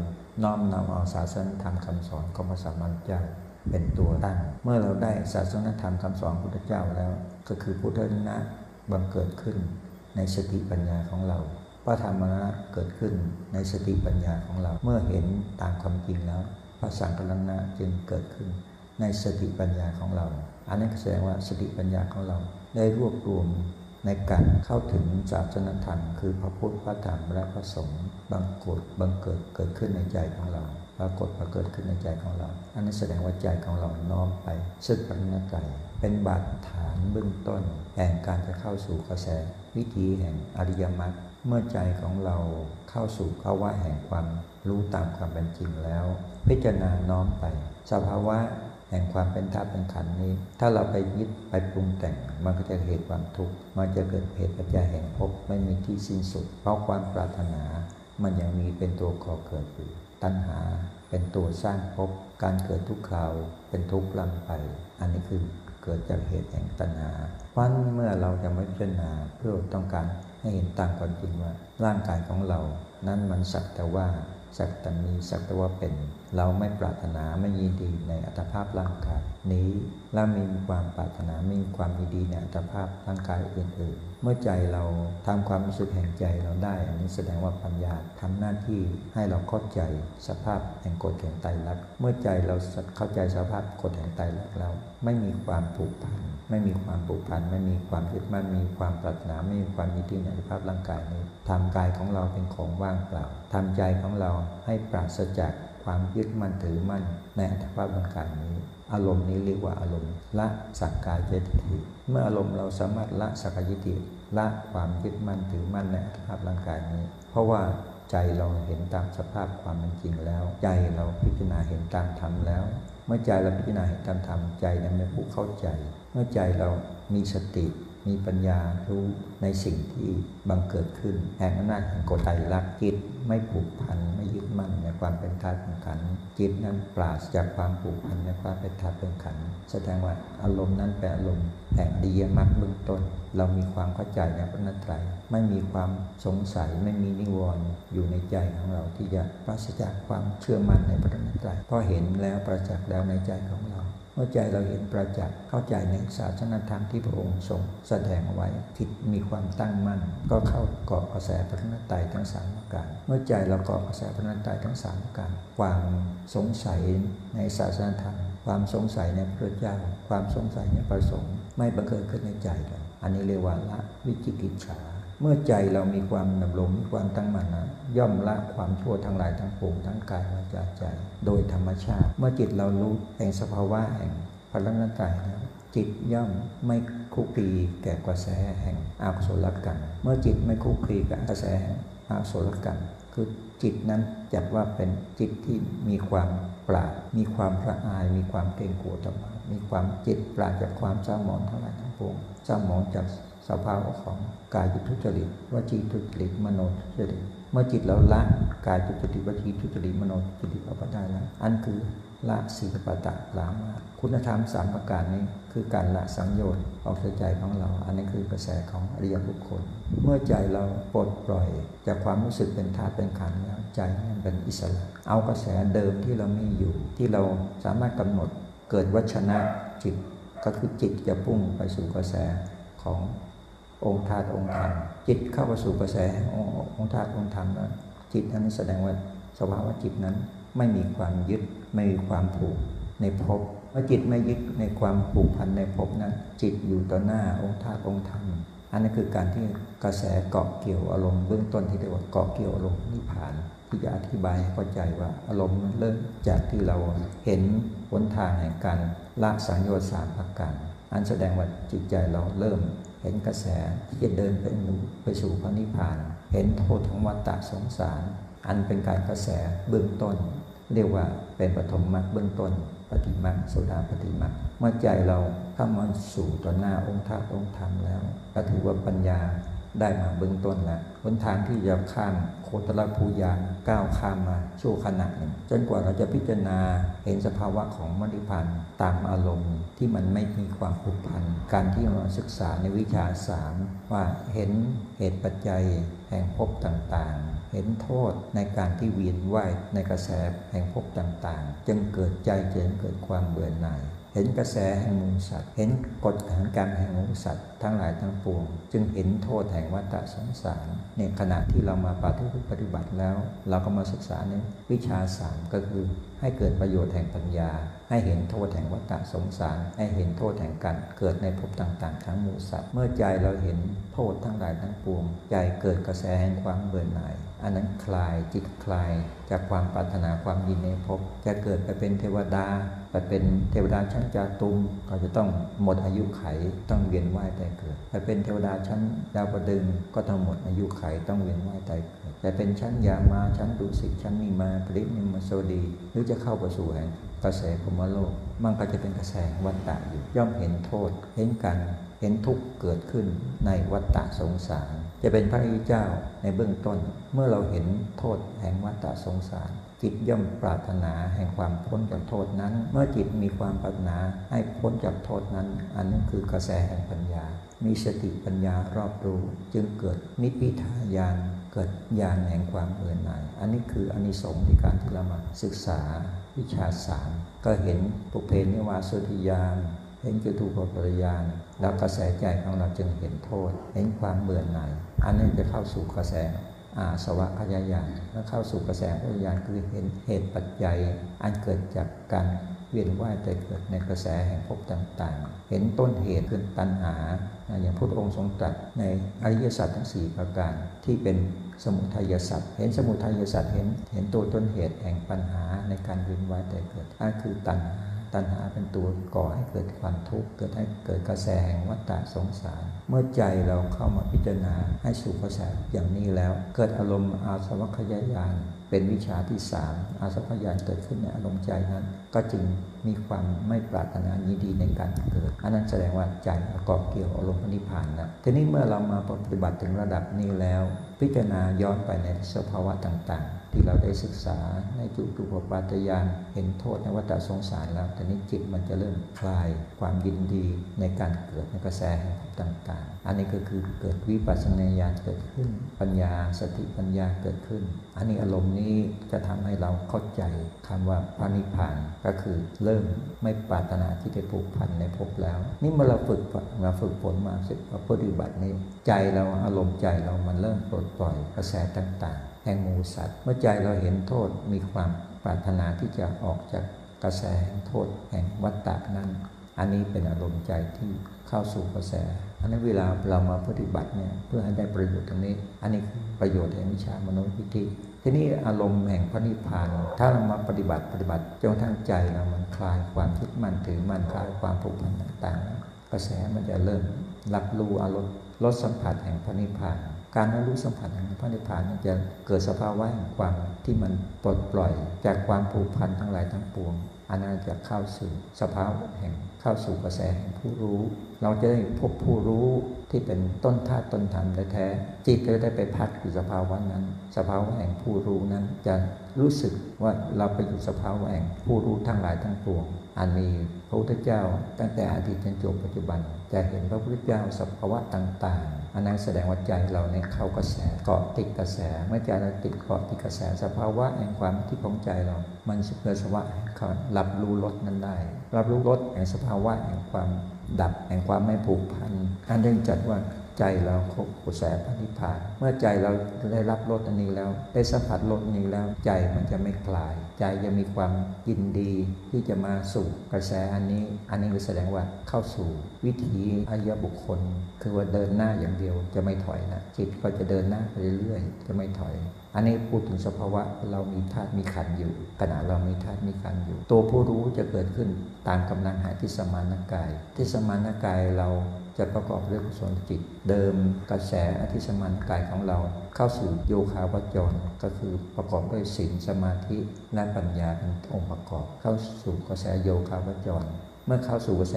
น้อมนำเอาศาสนธรรมคำสอนของพระสัมมาสัมพุทธเจ้าเป็นตัวตั้ง เมื่อเราได้ศาสนธรรมคำสอนพุทธเจ้าแล้ว ก็คือพุทธนะบังเกิดขึ้นในสติปัญญาของเราพระธรรมนะเกิดขึ้นในสติปัญญาของเรา เมื่อเห็นตามความจริงแล้วพระสังฆรัตนะจึงเกิดขึ้น ในสติปัญญาของเรา อันนั้นแสดงว่าสติปัญญาของเราได้รวบรวมในการเข้าถึงศาสนธรรม คือพระพุทธพระธรรมและพระสงฆ์บังกิดบังเกิดเกิดขึ้นในใจของเราปรากฏปรากฏขึ้นในใจของเรา อันนี้แสดงว่าใจของเราน้อมไปซึ่งปริญญาเป็นบาดฐานเบื้องต้น แห่งการจะเข้าสู่กระแส วิธีแห่งอริยมรรคเมื่อใจของเราเข้าสู่ภาวะแห่งความรู้ตามความเป็นจริงแล้ว พิจารณาน้อมไป สภาวะ แห่งความเป็นธาตุเป็นขันนี้ ถ้าเราไปยึดไปปรุงแต่ง มันก็จะเหตุความทุกข์ มันจะเกิดเหตุปัจจัยแห่งภพไม่มีที่สิ้นสุด เพราะความปรารถนา มันยังมีเป็นตัวก่อเกิดอยู่ ตัณหาเป็นตัวสร้างภพ การเกิดทุกคราว เป็นทุกข์ลำไป อันนี้คือเกิดจากเหตุแห่งตัณหา เพราะเมื่อเราจะไม่พิจารณาเพื่อต้องการ ให้เห็นตามความจริงว่า ร่างกายของเรา นั้นมันสักแต่ว่าสักแต่มีสักแต่ว่าเป็น เราไม่ปรารถนาไม่ยินดีในอัตภาพร่างกายนี้และมีความปรารถนาไม่มีความยินดีในอัตภาพร่างกายอื่นๆ เมื่อใจเราทำความรู้สึกแห่งใจเราได้ อันนี้แสดงว่าปัญญาทำหน้าที่ให้เราเข้าใจสภาพแห่งกฎแห่งไตรลักษณ์เมื่อใจเราเข้าใจสภาพกฎแห่งไตรลักษณ์แล้วไม่มีความผูกพัน ไม่มีความผูกพันไม่มีความยึดมั่นมีความปรารถนาไม่มีความยิดีในสภาพร่างกายนี้ทำกายของเราเป็นของว่างเปล่าทำใจของเราให้ปราศจากความยึดมั่นถือมั่นในอัตภาพร่างกายนี้ อารมณ์นี้เรียกว่าอารมณ์ ละสักกายทิฏฐิเมื่ออารมณ์เราสามารถละสักกายทิฏฐิละความยึดมั่นถือมั่นในอัตภาพร่างกายนี้ เพราะว่าใจเราเห็นตามสภาพความเป็นจริงแล้ว ใจเราพิจารณาเห็นตามธรรมแล้ว เมื่อใจเราพิจารณาเห็นตามธรรมใจนั้นเป็นผู้เข้าใจ มื่อใจเรามีสติมีปัญญารู้ในสิ่งที่บังเกิดขึ้นแห่งอำนาจแห่งกฎไตรลักษณ์จิตไม่ผูกพันไม่ยึดมั่นในความเป็นธาตุเป็นขันจิตนั้นปราศจากความผูกพันในความเป็นธาตุเป็นขันแสดงว่าอารมณ์นั้นเป็นอารมณ์แห่งดีมรรคเบื้องต้น เรามีความเข้าใจในพระนัตไตรไม่มีความสงสัยไม่มีนิวรณ์อยู่ในใจของเราที่จะปราศจากความเชื่อมั่นในพระนัตไตรเพราะเห็นแล้วประจักษ์แล้วในใจของเรา เมื่อใจเราเห็นประจักษ์เข้าใจในศาสนธรรมที่พระองค์ทรงแสดงไว้ทิศมีความตั้งมั่น ก็เข้าเกาะกระแสพระนตรัยทั้งสามประการเมื่อใจเราเกาะกระแสพระนตรัยทั้งสามประการความสงสัยในศาสนธรรม ความสงสัยในพระเจ้า ความสงสัยในประสงค์ ไม่บังเกิดขึ้นในใจเราอันนี้เรียกว่าละวิจิกิจฉา เมื่อใจเรามีความดำรงมีความตั้งมั่นนะย่อมละความชั่วทั้งหลายทั้งปวงทั้งกายวาจาใจ โดยธรรมชาติ เมื่อจิตเรารู้แห่งสภาวะแห่งพลังงานใจแล้วจิตย่อมไม่คุกคีแก่กระแสแห่งอากุศลกรรมเมื่อจิตไม่คุกคีกับกระแสแห่งอากุศลกรรมคือจิตนั้นจัดว่าเป็นจิตที่มีความปราดมีความพระอาย มีความเกรงกลัวธรรมะมีความจิตปราดจากความเศร้าหมองทั้งหลายทั้งปวงเศร้าหมองจากสภาวะของ กายทุจริตวจีทุจริตมโนทุจริตเมื่อจิตเราละกายทุจริตวจีทุจริตมโนทุจริตออกไปได้แล้วอันคือละสีปะตะลามาคุณธรรมสามประการนี้คือการละสังโยชน์ออกจากใจของเรา อันนี้คือกระแสของอริยบุคคล เมื่อใจเราปลดปล่อย จากความรู้สึกเป็นธาตุเป็นขันธ์แล้วใจนั้นเป็นอิสระ เอากระแสเดิมที่เราไม่อยู่ ที่เราสามารถกำหนดเกิดวัชนะจิตก็คือจิตจะพุ่งไปสู่กระแสของ องค์ธาตุองค์ธรรมจิตเข้าไปสู่กระแสองค์ธาตุองค์ธรรมแล้วจิตนั้นแสดงว่าสภาวะจิตนั้นไม่มีความยึดไม่มีความผูกในภพเมื่อจิตไม่ยึดในความผูกพันในภพนั้น จิตอยู่ต่อหน้าองค์ธาตุองค์ธรรมอันนั้นคือการที่กระแสเกาะเกี่ยวอารมณ์เบื้องต้นที่เรียกว่าเกาะเกี่ยวอารมณ์นิพพานที่จะอธิบายให้เข้าใจว่าอารมณ์เริ่มจากที่เราเห็นหนทางแห่งการละสังโยชน์สามประการอันแสดงว่าจิตใจเราเริ่ม ห็นกระแสที่จะเดินไปไปสู่พระนิพพาน เห็นโทษของวัฏฏะสงสาร อันเป็นการกระแสเบื้องต้น เรียกว่าเป็นปฐมมรรคเบื้องต้นปฏิมรรคโสดาปฏิมรรคเมื่อใจเราเข้ามาสู่ต่อหน้าองค์ธาตุองค์ธรรมแล้วก็ถือว่าปัญญา ได้มาเบื้องต้นแล้วหนทางที่จะข้ามโคตรภูยานก้าวข้ามมาชั่วขณะหนึ่ง จนกว่าเราจะพิจารณาเห็นสภาวะของมรรคพันธ์ตามอารมณ์ที่มันไม่มีความผูกพัน การที่เราศึกษาในวิชาสามว่าเห็นเหตุปัจจัยแห่งภพต่างๆ เห็นโทษในการที่เวียนว่ายในกระแสแห่งภพต่างๆ จึงเกิดใจจึงเกิดความเบื่อหน่าย เห็นกระแสแห่งมูลสัตว์ เห็นกฎแห่งกรรมแห่งมูลสัตว์ทั้งหลายทั้งปวง จึงเห็นโทษแห่งวัฏสงสารในขณะที่เรามาปฏิบัติแล้ว เราก็มาศึกษาในวิชาสามก็คือ ให้เกิดประโยชน์แห่งปัญญา ให้เห็นโทษแห่งวัฏสงสาร ให้เห็นโทษแห่งการเกิดในภพต่างๆทั้งมู่สัตว์ เมื่อใจเราเห็นโทษทั้งหลายทั้งปวง ใจเกิดกระแสแห่งความเบื่อหน่ายอันนั้นคลายจิตคลาย จากความปรารถนาความยินในภพจะเกิดไปเป็นเทวดา ไปเป็นเทวดาชั้นจาตุมก็จะต้องหมดอายุไขต้องเวียนว่ายตายเกิดไปเป็นเทวดาชั้นดาวประดึงก็ต้องหมดอายุไขต้องเวียนว่ายตายเกิดแต่เป็นชั้นยามาชั้นดุสิตชั้นนิมาปรินิมโสดี หรือจะเข้าไปสู่แห่งกระแสพมโลก มันก็จะเป็นกระแสวัฏฏะอยู่ ย่อมเห็นโทษเห็นกันเห็นทุกข์เกิดขึ้นในวัฏฏะสงสาร จะเป็นพระริเจ้าในเบื้องต้น เมื่อเราเห็นโทษแห่งวัฏฏะสงสาร จิตย่อมปรารถนาแห่งความพ้นจากโทษนั้น เมื่อจิตมีความปรารถนาให้พ้นจากโทษนั้น อันนั้นคือกระแสแห่งปัญญา มีสติปัญญารอบรู้ จึงเกิดนิพพิทายานเกิดญาณแห่งความเบื่อหน่าย อันนี้คืออานิสงส์ในการที่เรามาศึกษาวิชาสามก็เห็นปุเพนิวาสุทิยานเห็นจุตูปปริยานแล้วกระแสใจของเราจึงเห็นโทษ เห็นความเบื่อหน่าย อันนี้จะเข้าสู่กระแส อาสวะขยายานแล้วเข้าสู่กระแสขยายานคือเห็นเหตุปัจจัย อันเกิดจากการเวียนว่ายแต่เกิดในกระแสแห่งภพต่างๆ เห็นต้นเหตุคือตัณหา อย่างพระองค์ทรงตรัสในอริยสัจทั้ง 4 ประการที่เป็นสมุทัยสัตว์เห็นสมุทัยสัตว์เห็นเห็นตัวต้นเหตุแห่งปัญหาในการเวียนว่ายแต่เกิดนั่นคือตัณหา ตัณหาเป็นตัวก่อให้เกิดความทุกข์เกิดให้เกิดกระแสแห่งวัฏฏะสงสาร เมื่อใจเราเข้ามาพิจารณาให้สู่กระแสอย่างนี้แล้ว เกิดอารมณ์อาสวัคยายานเป็นวิชาที่สามอาสวัคยานเกิดขึ้นในอารมณ์ใจนั้น ก็จึงมีความไม่ปรารถนายินดีในการเกิดอันนั้นแสดงว่าใจประกอบเกี่ยวอารมณ์นิพพานนะทีนี้เมื่อเรามาปฏิบัติถึงระดับนี้แล้ว พิจารณาย้อนไปในสภาวะต่างๆ ที่เราได้ศึกษาในจุตุปปาตยานเห็นโทษในวัฏสงสารแล้วแต่นี้จิตมันจะเริ่มคลายความยินดีในการเกิดในกระแสแห่งต่าง ๆ อันนี้ก็คือเกิดวิปัสสนาญาณเกิดขึ้น ปัญญาสติปัญญาเกิดขึ้น อันนี้อารมณ์นี้จะทำให้เราเข้าใจคำว่าพระนิพพานก็คือเริ่มไม่ปรารถนาที่จะผูกพันในภพแล้ว นี่เมื่อเราฝึกมาฝึกฝนมาเสร็จปฏิบัตินี้ใจเราอารมณ์ใจเรามันเริ่มปลดปล่อยกระแสต่าง ๆ แห่งมูสัตว์ เมื่อใจเราเห็นโทษมีความปรารถนาที่จะออกจากกระแสแห่งโทษแห่งวัฏฏะนั้น อันนี้เป็นอารมณ์ใจที่เข้าสู่กระแสอันนั้นเวลาเรามาปฏิบัติเนี่ยเพื่อให้ได้ประโยชน์ตรงนี้ อันนี้ประโยชน์แห่งวิชามโนวิธีทีนี้อารมณ์แห่งพระนิพพาน ถ้าเรามาปฏิบัติปฏิบัติจนทั้งใจเรามันคลายความคิดมั่นถือมั่นคลายความผูกพันต่างๆ กระแสมันจะเริ่มรับรู้อารมณ์ลดสัมผัสแห่งพระนิพพาน การรับรู้สัมผัสแห่งพระนิพพานจะเกิดสภาวะแห่งความที่มันปลดปล่อย จากความผูกพันทั้งหลายทั้งปวงอันนั้นจะเข้าสู่สภาวะแห่งเข้าสู่กระแสแห่งผู้รู้ เราจะได้พบผู้รู้ที่เป็นต้นธาตุต้นธรรมแท้จิตจะได้ไปพักอยู่สภาวะนั้น สภาวะแห่งผู้รู้นั้นจะรู้สึกว่าเราไปอยู่สภาวะแห่งผู้รู้ทั้งหลายทั้งปวง อันมีพระพุทธเจ้า ตั้งแต่อดีตจนจบปัจจุบัน จะเห็นพระพุทธเจ้าสภาวะต่าง ๆ อันนั้นแสดงว่าใจเราในเข้ากระแสเกาะติดกระแส เมื่อใจเราติดเกาะติดกระแสสภาวะแห่งความที่ของใจเรา มันเกิดสภาวะเขารับรู้รสนั้นได้ รับรู้รสแห่งสภาวะแห่งความดับแห่งความไม่ผูกพันอันเรื่องจัดว่า ใจเราคบกระแสพระนิพพาน เมื่อใจเราได้รับรสอันนี้แล้ว ได้สัมผัสรสนี้แล้ว ใจมันจะไม่คลาย ใจจะมีความยินดีที่จะมาสู่กระแสอันนี้ อันนี้ก็แสดงว่าเข้าสู่วิถีอริยบุคคล คือว่าเดินหน้าอย่างเดียวจะไม่ถอยนะจิตก็จะเดินหน้าไปเรื่อยๆจะไม่ถอย อันนี้พูดถึงสภาวะเรามีธาตุมีขันอยู่ขณะเรามีธาตุมีขันอยู่ ตัวผู้รู้จะเกิดขึ้นตามกำลังหาที่สมานกาย ที่สมานกายเรา จะประกอบด้วยกุศลจิต เดิมกระแสอธิสมานกายของเรา เข้าสู่โยคาวจรก็คือประกอบด้วยศีลสมาธิและปัญญาเป็นองค์ประกอบ เข้าสู่กระแสโยคาวจรเมื่อเข้าสู่กระแส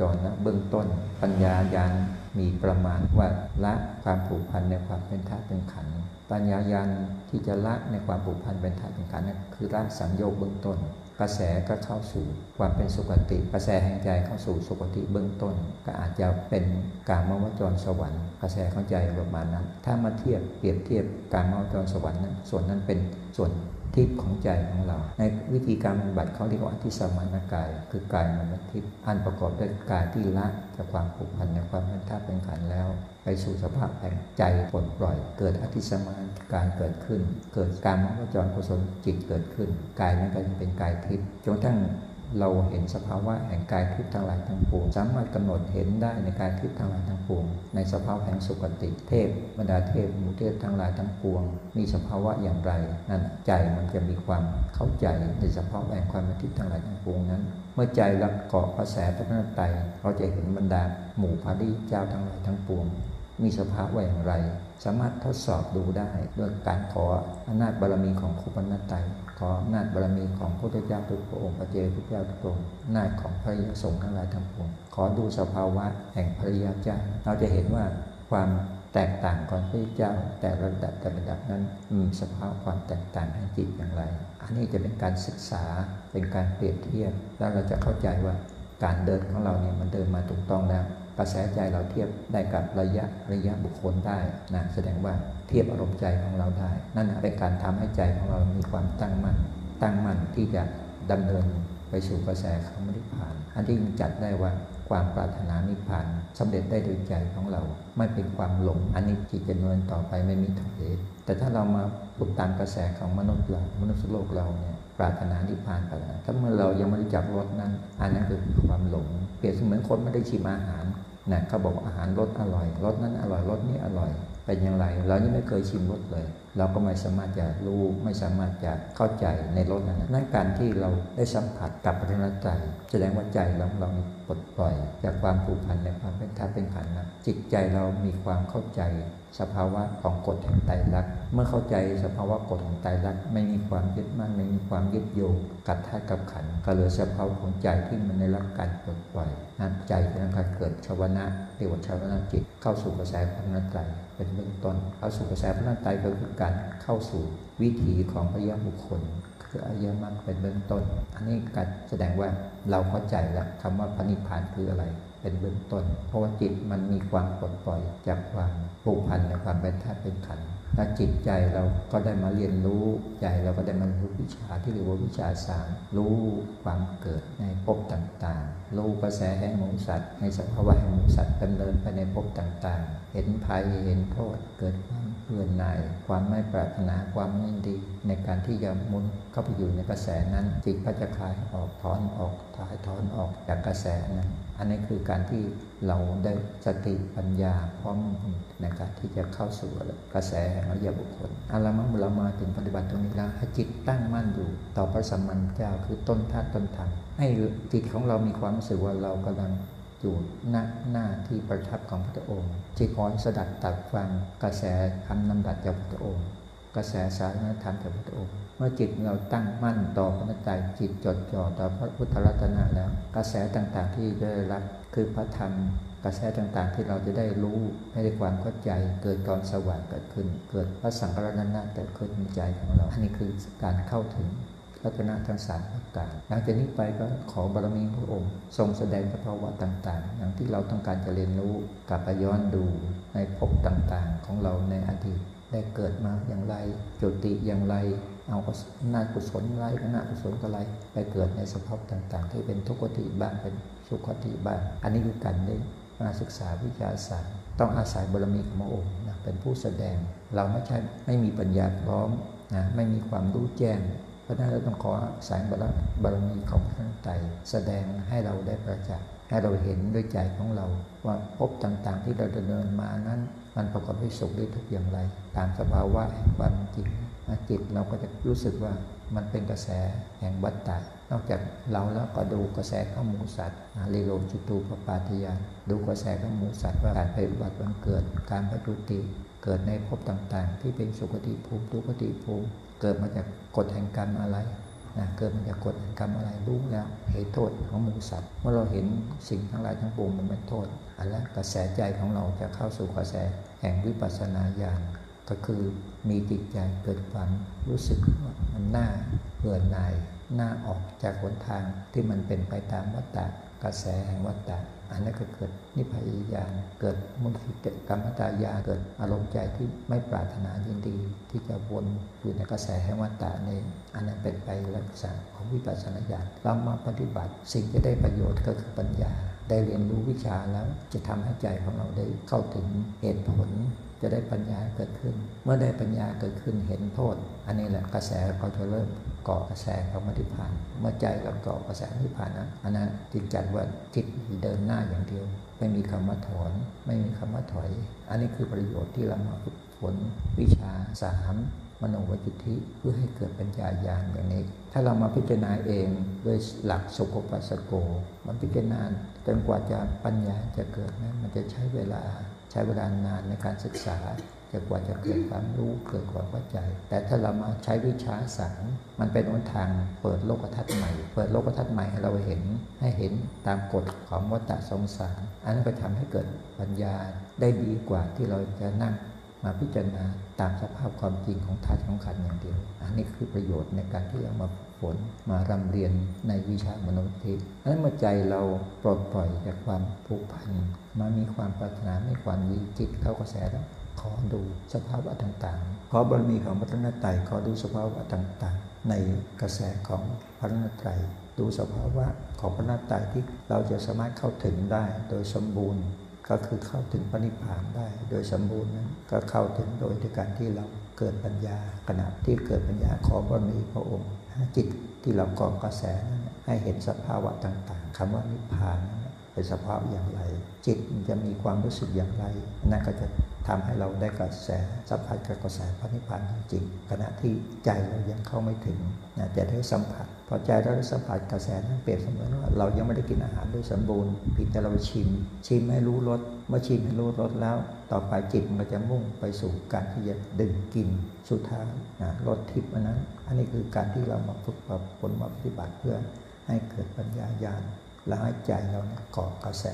จรนะเบื้องต้นปัญญายานมีประมาณว่าละความผูกพันในความเป็นธาตุเป็นขันธ์ปัญญายานที่จะละในความผูกพันเป็นธาตุเป็นขันธ์นั่นคือละสังโยคเบื้องต้น กระแสก็เข้าสู่ความเป็นสุคติ กระแสแห่งใจเข้าสู่สุคติเบื้องต้น ก็อาจจะเป็นการมวจรสวรรค์ กระแสของใจประมาณนั้น ถ้ามาเทียบเปรียบเทียบการมวจรสวรรค์นั้นส่วนนั้นเป็นส่วน ทิพย์ของใจของเรา ในวิธีการบำบัติเขาเรียกว่าอธิสมานกาย คือกายมันทิพย์อันประกอบด้วยกายที่ละจากความผูกพันในความเป็นธาตุเป็นขันแล้ว ไปสู่สภาพแห่งใจปลดปล่อย เกิดอธิสมานการเกิดขึ้น เกิดการมวจรกุศลจิตเกิดขึ้น กายนั้นก็จะเป็นกายทิพย์จนทั้ง เราเห็นสภาวะแห่งกายทิพย์ทั้งหลายทั้งปวงสามารถกำหนดเห็นได้ในกายทิพย์ทั้งหลายทั้งปวงในสภาวะแห่งสุคติเทพบรรดาเทพหมู่เทพทั้งหลายทั้งปวง มีสภาวะอย่างไรนั่นใจมันจะมีความเข้าใจในสภาวะแห่งความเป็นทิพย์ทั้งหลายทั้งปวงนั้น เมื่อใจเราเกาะกระแสพระนัตไตรเราจะเห็นบรรดาหมู่พระดิเจ้าทั้งหลายทั้งปวง มีสภาว่าอย่างไร สามารถทดสอบดูได้ด้วยการขออำนาจบารมีของครูปนัตไต ขออนาจบารมีของพระพุทธเจ้าทุกพระองค์พระเจ้าทุกเจ้าทุกพระองค์อนาจของพระยสงฆ์ทั้งหลายทั้งปวงขอดูสภาวะแห่งพระยาเจ้าเราจะเห็นว่าความแตกต่างของพระเจ้าแต่ระดับแต่ระดับนั้นมีสภาพความแตกต่างทางจิตอย่างไร อันนี้จะเป็นการศึกษาเป็นการเปรียบเทียบ แล้วเราจะเข้าใจว่าการเดินของเราเนี่ยมันเดินมาถูกต้องแล้ว กระแสใจเราเทียบได้กับระยะระยะบุคคลได้นะแสดงว่าเทียบอารมณ์ใจของเราได้ นั่นเป็นการทำให้ใจของเรามีความตั้งมั่นตั้งมั่นที่จะดำเนินไปสู่กระแสของนิพพาน อันที่จัดได้ว่าความปรารถนานิพพานสำเร็จได้โดยใจของเรา ไม่เป็นความหลงอันนี้จิตจะนินต่อไปไม่มีถอยแต่ถ้าเรามาปลุกตามกระแสของมนุษย์เรามนุษย์โลกเราเนี่ยปรารถนานิพพานไปแล้วถ้าเมื่อเรายังไม่รู้จักรสนั้น อันนั้นคือความหลง เปรียบเสมือนคนไม่ได้ชิมอาหาร นะเขาบอกอาหารรสอร่อยรสนั้นอร่อยรสนี้อร่อย เป็นอย่างไร เรายังไม่เคยชิมรสเลย เราก็ไม่สามารถจะรู้ไม่สามารถจะเข้าใจในรสนั้นนั่นการที่เราได้สัมผัสกับพระนัใจแสดงว่าใจเราเราปลดปล่อย จากความผูกพันในความเป็นธาตุเป็นขันธ์นะจิตใจเรามีความเข้าใจสภาวะของกฎแห่งไตรลักษณ์เมื่อเข้าใจสภาวะกฎของไตรลักษณ์ไม่มีความยึดมั่นไม่มีความยึดโยงกับธาตุกับขันธ์ก็เหลือสภาวะของใจที่มันได้รับการปลดปล่อยนั่นใจจะทำการเกิดชาวนะเรียกว่าชาวนะจิต เข้าสู่กระแสพระนัตไตรเป็นเบื้องต้นเข้าสู่กระแสพระนัตไตรก็คือการเข้าสู่วิถีของพยาบุคคล คืออริยมรรคเป็นเบื้องต้น อันนี้การแสดงว่าเราเข้าใจแล้วคำว่าพระนิพพานคืออะไร เป็นเบื้องต้น เพราะว่าจิตมันมีความปลดปล่อยจากความผูกพันในความเป็นธาตุเป็นขันธ์ถ้าจิตใจเราก็ได้มาเรียนรู้ใจเราก็ได้มารู้วิชาที่เรียกว่าวิชาสามรู้ความเกิดในภพต่างๆรู้กระแสแห่งมูสัตว์ในสภาวะแห่งมูสัตว์ดำเนินไปในภพต่างๆ เห็นภัยเห็นโทษเกิดความ เบื่อหน่ายความไม่ปรารถนาความไม่ดี ในการที่จะมุนเข้าไปอยู่ในกระแสนั้น จิตก็จะคลายออกถอนออกถ่ายถอนออกจากกระแสนั้น อันนี้คือการที่เราได้สติปัญญาพร้อมในการที่จะเข้าสู่กระแสแห่งอริยบุคคลอาลามาเรามาถึงปฏิบัติตรงนี้แล้วให้จิตตั้งมั่นอยู่ ต่อพระสัมมาสัมพุทธเจ้าคือต้นธาตุต้นธรรมให้จิตของเรามีความรู้สึกว่าเรากำลัง อยู่หน้าหน้าที่ประทับของพระองค์จิตคอยสดัดตัดฟังกระแสคำนำดัดจากพระองค์ กระแสสารนธรรมจากพระองค์ เมื่อจิตเราตั้งมั่นต่อพระใจจิตจดจ่อต่อพระพุทธรัตนะแล้ว กระแสต่างๆที่ได้รับคือพระธรรมกระแสต่างๆ ที่เราจะได้รู้ให้ได้ความเข้าใจเกิดความสว่างเกิดขึ้น เกิดพระสังฆรัตนะเกิดขึ้นในใจของเรา อันนี้คือการเข้าถึง รัตนะทั้งสามประการหลังจากนี้ไปก็ขอบารมีพระองค์ ทรงแสดงสภาวะต่างๆ อย่างที่เราต้องการจะเรียนรู้กลับไปย้อนดูในภพต่างๆ ของเราในอดีตได้เกิดมาอย่างไรจุติอย่างไร เอาหน้ากุศลไรหน้ากุศลก็ไรไปเกิดในสภาพต่างๆ ที่เป็นทุกขติบ้างเป็นสุขติบ้างอันนี้คือการได้มาศึกษาวิทยาศาสตร์ต้องอาศัยบารมีของพระองค์นะเป็นผู้แสดงเราไม่ใช่ไม่มีปัญญาพร้อมนะไม่มีความรู้แจ้ง เพราะนั้นเราต้องขอสายบารบารมีของพระไตรแสดงให้เราได้ประจักษ์ให้เราเห็นด้วยใจของเรา ว่าภพต่างๆที่เราดำเนินมานั้น มันประกอบด้วยสุขด้วยทุกข์อย่างไร ตามสภาวะแห่งความจริงจิตเราก็จะรู้สึกว่ามันเป็นกระแสแห่งวัฏฏะนอกจากเราแล้วก็ดูกระแสข้ามูสัตว์ลิโลจุตูปปาติยานดูกระแสข้ามูสัตว์ว่าการไปบัติวันเกิด การปฏิติ เกิดในภพต่างๆ ที่เป็นสุคติภูมิทุกติภูมิ เกิดมาจากกฎแห่งกรรมอะไรนะเกิดมาจากกฎแห่งกรรมอะไรรู้แล้วเหตุโทษของมูสัตว์เมื่อเราเห็นสิ่งทั้งหลายทั้งปวงมันเป็นโทษอันแล้วกระแสใจของเราจะเข้าสู่กระแสแห่งวิปัสสนาญาณก็คือมีจิตใจเกิดความรู้สึกว่ามันน่าเบื่อหน่ายน่าออกจากหนทางที่มันเป็นไปตามวัฏฏะกระแสแห่งวัฏฏะ อันนั้นก็เกิดนิพพานญาณเกิดมุทิเตกรรมตายาเกิดอารมณ์ใจที่ไม่ปรารถนายินดี ที่จะวนอยู่ในกระแสแห่งวัฏฏะนี้อันนั้นเป็นไปลักษณะของวิปัสสนาญาณเรามาปฏิบัติ สิ่งที่ได้ประโยชน์ก็คือปัญญา ได้เรียนรู้วิชาแล้วจะทำให้ใจของเราได้เข้าถึงเหตุผล จะได้ปัญญาเกิดขึ้น เมื่อได้ปัญญาเกิดขึ้นเห็นโทษ อันนี้แหละกระแสเขาจะเริ่มเกาะกระแสของมรรคผาน เมื่อใจเราเกาะกระแสมรรคผานนะอันนั้นจิตจัดว่าจิตเดินหน้าอย่างเดียว ไม่มีคำว่าถอน ไม่มีคำว่าถอย อันนี้คือประโยชน์ที่เรามาฝึกฝนวิชาสามมโนวิจิติเพื่อให้เกิดปัญญาญาณอย่างนี้ ถ้าเรามาพิจารณาเองด้วยหลักสุขปัสสโก มันพิจารณาจนกว่าจะปัญญาจะเกิดนะมันจะใช้เวลา ช้เวลานานในการศึกษาจะกว่าจะเกิดความรู้เกิดความเข้าใจ แต่ถ้าเรามาใช้วิชาสารมันเป็นอนทางเปิดโลกทัศน์ใหม่ เปิดโลกทัศน์ใหม่ให้เราเห็นให้เห็นตามกฎของวัฏสงสาร อันนั้นก็ทำให้เกิดปัญญาได้ดีกว่าที่เราจะนั่งมาพิจารณาตามสภาพความจริงของธาตุของขันอย่างเดียว อันนี้คือประโยชน์ในการที่เรามา ฝนมารำเรียนในวิชามโนทิอันนั้นเมื่อใจเราปลดปล่อยจากความผูกพันมามีความปรารถนาไม่ความดีจิตเข้ากระแสแล้วขอดูสภาวะต่างๆ ขอบารมีของพระรัตนตรัยขอดูสภาวะต่างๆ ในกระแสของพระรัตนตรัยดูสภาวะของพระรัตนตรัยที่เราจะสามารถเข้าถึงได้โดยสมบูรณ์ ก็คือเข้าถึงพระนิพพานได้โดยสมบูรณ์นั้นก็เข้าถึงโดยด้วยการที่เราเกิดปัญญาขณะที่เกิดปัญญาขอบารมีพระองค์ จิตที่เรากาะกระแสนั้นให้เห็นสภาวะต่าง ๆคำว่านิพพานเป็นสภาพอย่างไร จิตจะมีความรู้สึกอย่างไรนั่นก็จะทำให้เราได้กระแสสัมผัสกับกระแสพระนิพพานจริงๆขณะที่ใจเรายังเข้าไม่ถึงนะจะได้สัมผัส พอใจเราได้สัมผัสกระแสนั้นเปรียบเสมือนว่าเรายังไม่ได้กินอาหารโดยสมบูรณ์เพียงแต่เราชิม ชิมให้รู้รสเมื่อชิมให้รู้รสแล้ว ต่อไปจิตมันจะมุ่งไปสู่การที่จะดึงกินสุดท้ายนะรสทิพย์อันนั้น อันนี้คือการที่เรามาฝึกมาผลมาปฏิบัติเพื่อให้เกิดปัญญาญาณแล้วให้ใจเราเนี่ยเกาะกระแส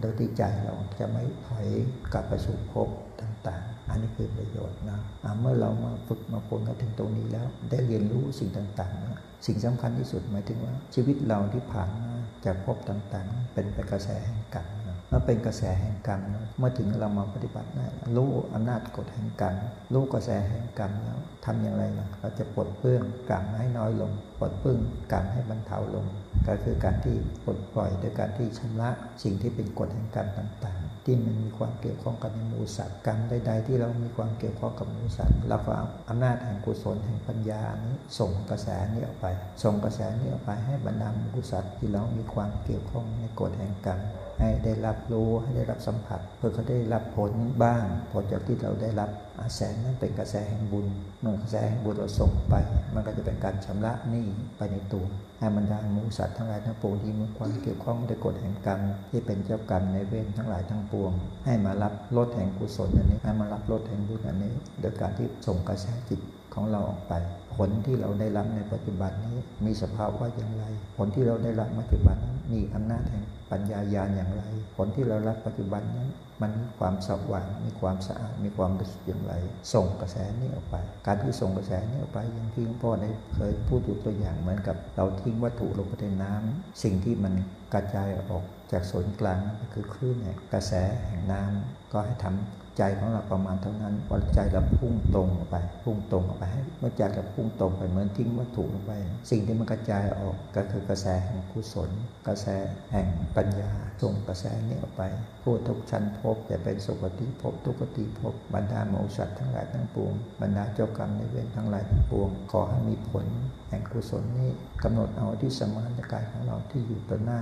โดยที่ใจเราจะไม่ถอยกลับไปสู่ภพต่างๆ อันนี้คือประโยชน์นะเมื่อเรามาฝึกมาปนกันถึงตรงนี้แล้ว ได้เรียนรู้สิ่งต่างๆนะสิ่งสำคัญที่สุดหมายถึงว่า ชีวิตเราที่ผ่านมาจากภพต่างๆ เป็นไปกระแสแห่งกรรมเมื่อเป็นกระแสแห่งกรรมเมื่อถึงเรามาปฏิบัติได้รู้อำนาจกฎแห่งกรรมรู้กระแสแห่งกรรมแล้ว ทำอย่างไรล่ะเราจะปลดเปื้องกรรมให้น้อยลง ปลดเปลื้งกรรมให้บรรเทาลง ก็คือการที่ปลดปล่อยโดยการที่ชำระสิ่งที่เป็นกฎแห่งกรรมต่างๆ ที่มันมีความเกี่ยวข้องกับในมูสัตว์กรรมใด ๆ ที่เรามีความเกี่ยวข้องกับมูสัตว์เราก็เอาอำนาจแห่งกุศลแห่งปัญญานี้ส่งกระแสนี้ออกไป ส่งกระแสนี้ออกไปให้บรรดามูสัตว์ที่เรามีความเกี่ยวข้องในกฎแห่งกรรมให้ได้รับรู้ให้ได้รับสัมผัส เพื่อเขาได้รับผลบ้าง ผลจากที่เราได้รับอาแสงนั้นเป็นกระแสแห่งบุญเมื่อกระแสแห่งบุญเราส่งไป มันก็จะเป็นการชำระหนี้ไปในตัวให้บรรดามูสัตว์ทั้งหลายทั้งปวงที่มีความเกี่ยวข้องด้วยกฎแห่งกรรมที่เป็นเจ้ากรรมในเวรทั้งหลายทั้งปวง ให้มารับลดแห่งกุศลอันนี้ให้มารับลดแห่งบุญอันนี้ โดยการที่ส่งกระแสจิตของเราออกไป ผลที่เราได้รับในปัจจุบันนี้มีสภาพว่าอย่างไร ผลที่เราได้รับปัจจุบันนั้นมีอำนาจแห่งปัญญาญาณอย่างไร ผลที่เรารับปัจจุบันนั้น มันมีความสว่าง มีความสะอาด มีความรู้สึกอย่างไร ส่งกระแสนี้ออกไป การที่ส่งกระแสนี้ออกไปอย่างที่หลวงพ่อได้เคยพูดอยู่ตัวอย่างเหมือนกับ เราทิ้งวัตถุลงไปในน้ำสิ่งที่มันกระจายออกจากศูนย์กลางก็คือคลื่นแห่งกระแสแห่งน้ำก็ให้ทำ ใจของเราประมาณเท่านั้นพอใจเราพุ่งตรงออกไป พุ่งตรงออกไปให้เมื่อใจเราพุ่งตรงไปเหมือนทิ้งวัตถุลงไป สิ่งที่มันกระจายออกก็คือกระแสแห่งกุศล กระแสแห่งปัญญาส่งกระแสนี้ออกไปผู้ทุกชั้นพบจะเป็นสุคติภพทุกติพบบรรดาโมสัตว์ทั้งหลายทั้งปวงบรรดาเจ้ากรรมในเวรทั้งหลายทั้งปวง ขอให้มีผล แห่งกุศลนี้กำหนดเอาที่สมานกายของเราที่อยู่ต่อหน้า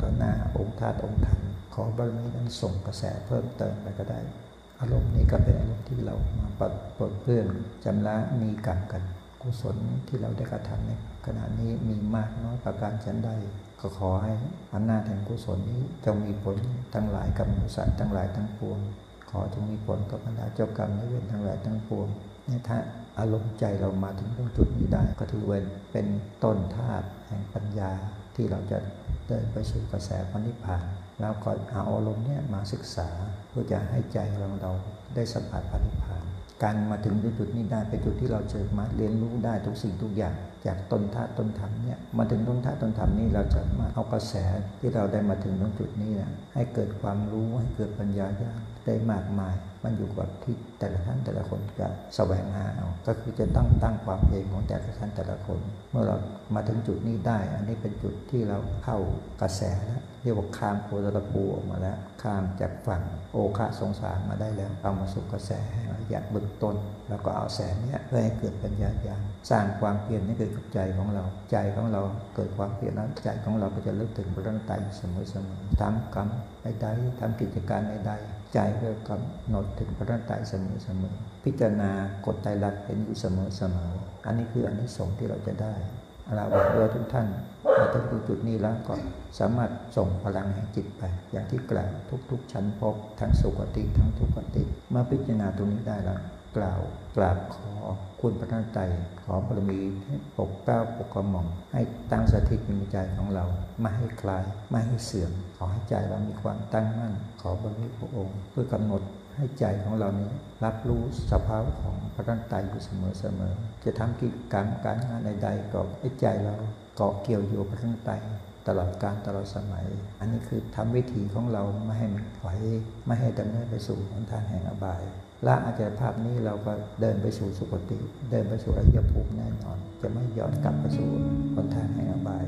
ต่อหน้าองค์ธาตุองค์ธรรมขอบารมีนั้นส่งกระแสเพิ่มเติมไปก็ได้ อารมณ์นี้ก็เป็นอารมณ์ที่เรามาปลดเพื่อนจำละมีกรรมกัน กุศลที่เราได้กระทำในขณะนี้มีมากน้อยประการฉันใดก็ขอให้อำนาจแห่งกุศลนี้จงมีผลทั้งหลายกับมนุษย์ทั้งหลายทั้งปวง ขอจงมีผลกับบรรดาเจ้ากรรมในเวรทั้งหลายทั้งปวงนี่ถ้าอารมณ์ใจเรามาถึงตรงจุดนี้ได้ ก็ถือว่าเป็นต้นธาตุแห่งปัญญาที่เราจะเดินไปสู่กระแสพระนิพพานแล้วก็เอาอารมณ์เนี่ยมาศึกษา พื่อจะให้ใจเราเราได้สัมผัสปฏิภาณการมาถึงจุดนี้ได้เป็นจุดที่เราเจอมาเรียนรู้ได้ทุกสิ่งทุกอย่าง จากต้นท่าต้นธรรมเนี่ยมาถึงต้นท่าต้นธรรมนี่เราจะมาเอากระแสที่เราได้มาถึงตรงจุดนี้นะให้เกิดความรู้ให้เกิดปัญญาญาได้มากมาย มันอยู่กับที่แต่ละท่านแต่ละคนจะแสวงหาเอาก็คือจะตั้งตั้งความเองของแต่ละท่านแต่ละคน เมื่อเรามาถึงจุดนี้ได้ อันนี้เป็นจุดที่เราเข้ากระแสแล้ว เรียกว่าข้ามโพธิตะปูออกมาแล้ว ข้ามจากฝั่งโอคะสงสารมาได้แล้ว เอามาสู่กระแสให้ละเอียดเบื้องต้นแล้วก็เอาแสงเนี้ยเพื่อให้เกิดปัญญาญาณสร้างความเปลี่ยนให้เกิดกับใจของเรา ใจของเราเกิดความเปลี่ยนแล้วใจของเราก็จะลิกถึงพระรัตนตรัยเสมอเสมอทำกรรมใดๆทำกิจการใดๆใจก็กำหนดถึงพระรัตนตรัยเสมอเสมอพิจารณากฎไตรลักษณ์เห็นอยู่เสมอเสมออันนี้คืออันนี้สงที่เราจะได้ เราบอกว่าทุกท่านมาถึงจุดนี้แล้วก็สามารถส่งพลังแห่งจิตไป อย่างที่กล่าวทุก ๆ ชั้นพบทั้งสุขติทั้งทุกขติมื่อพิจารณาตรงนี้ได้แล้วกล่าวกราบขอคุณพระนันใจขอบารมีปกเก้าปกกระหม่อมให้ตั้งสถิตในใจของเราไม่ให้คลายไม่ให้เสื่อมขอให้ใจเรามีความตั้งมั่น ขอบารมีพระองค์เพื่อกำหนด ให้ใจของเรานี้รับรู้สภาวะของพระรัตนตรัยอยู่เสมอๆจะทำกิจกรรมการงานใดๆก็ให้ใจเราเกาะเกี่ยวอยู่พระรัตนตรัยตลอดการตลอดสมัย อันนี้คือทำวิธีของเราไม่ให้มันถอยไม่ให้ดำเนินไปสู่หนทางแห่งอบายละอาจารภาพนี้เราก็เดินไปสู่สุคติ เดินไปสู่อริยภูมิแน่นอน จะไม่ย้อนกลับไปสู่หนทางแห่งอบาย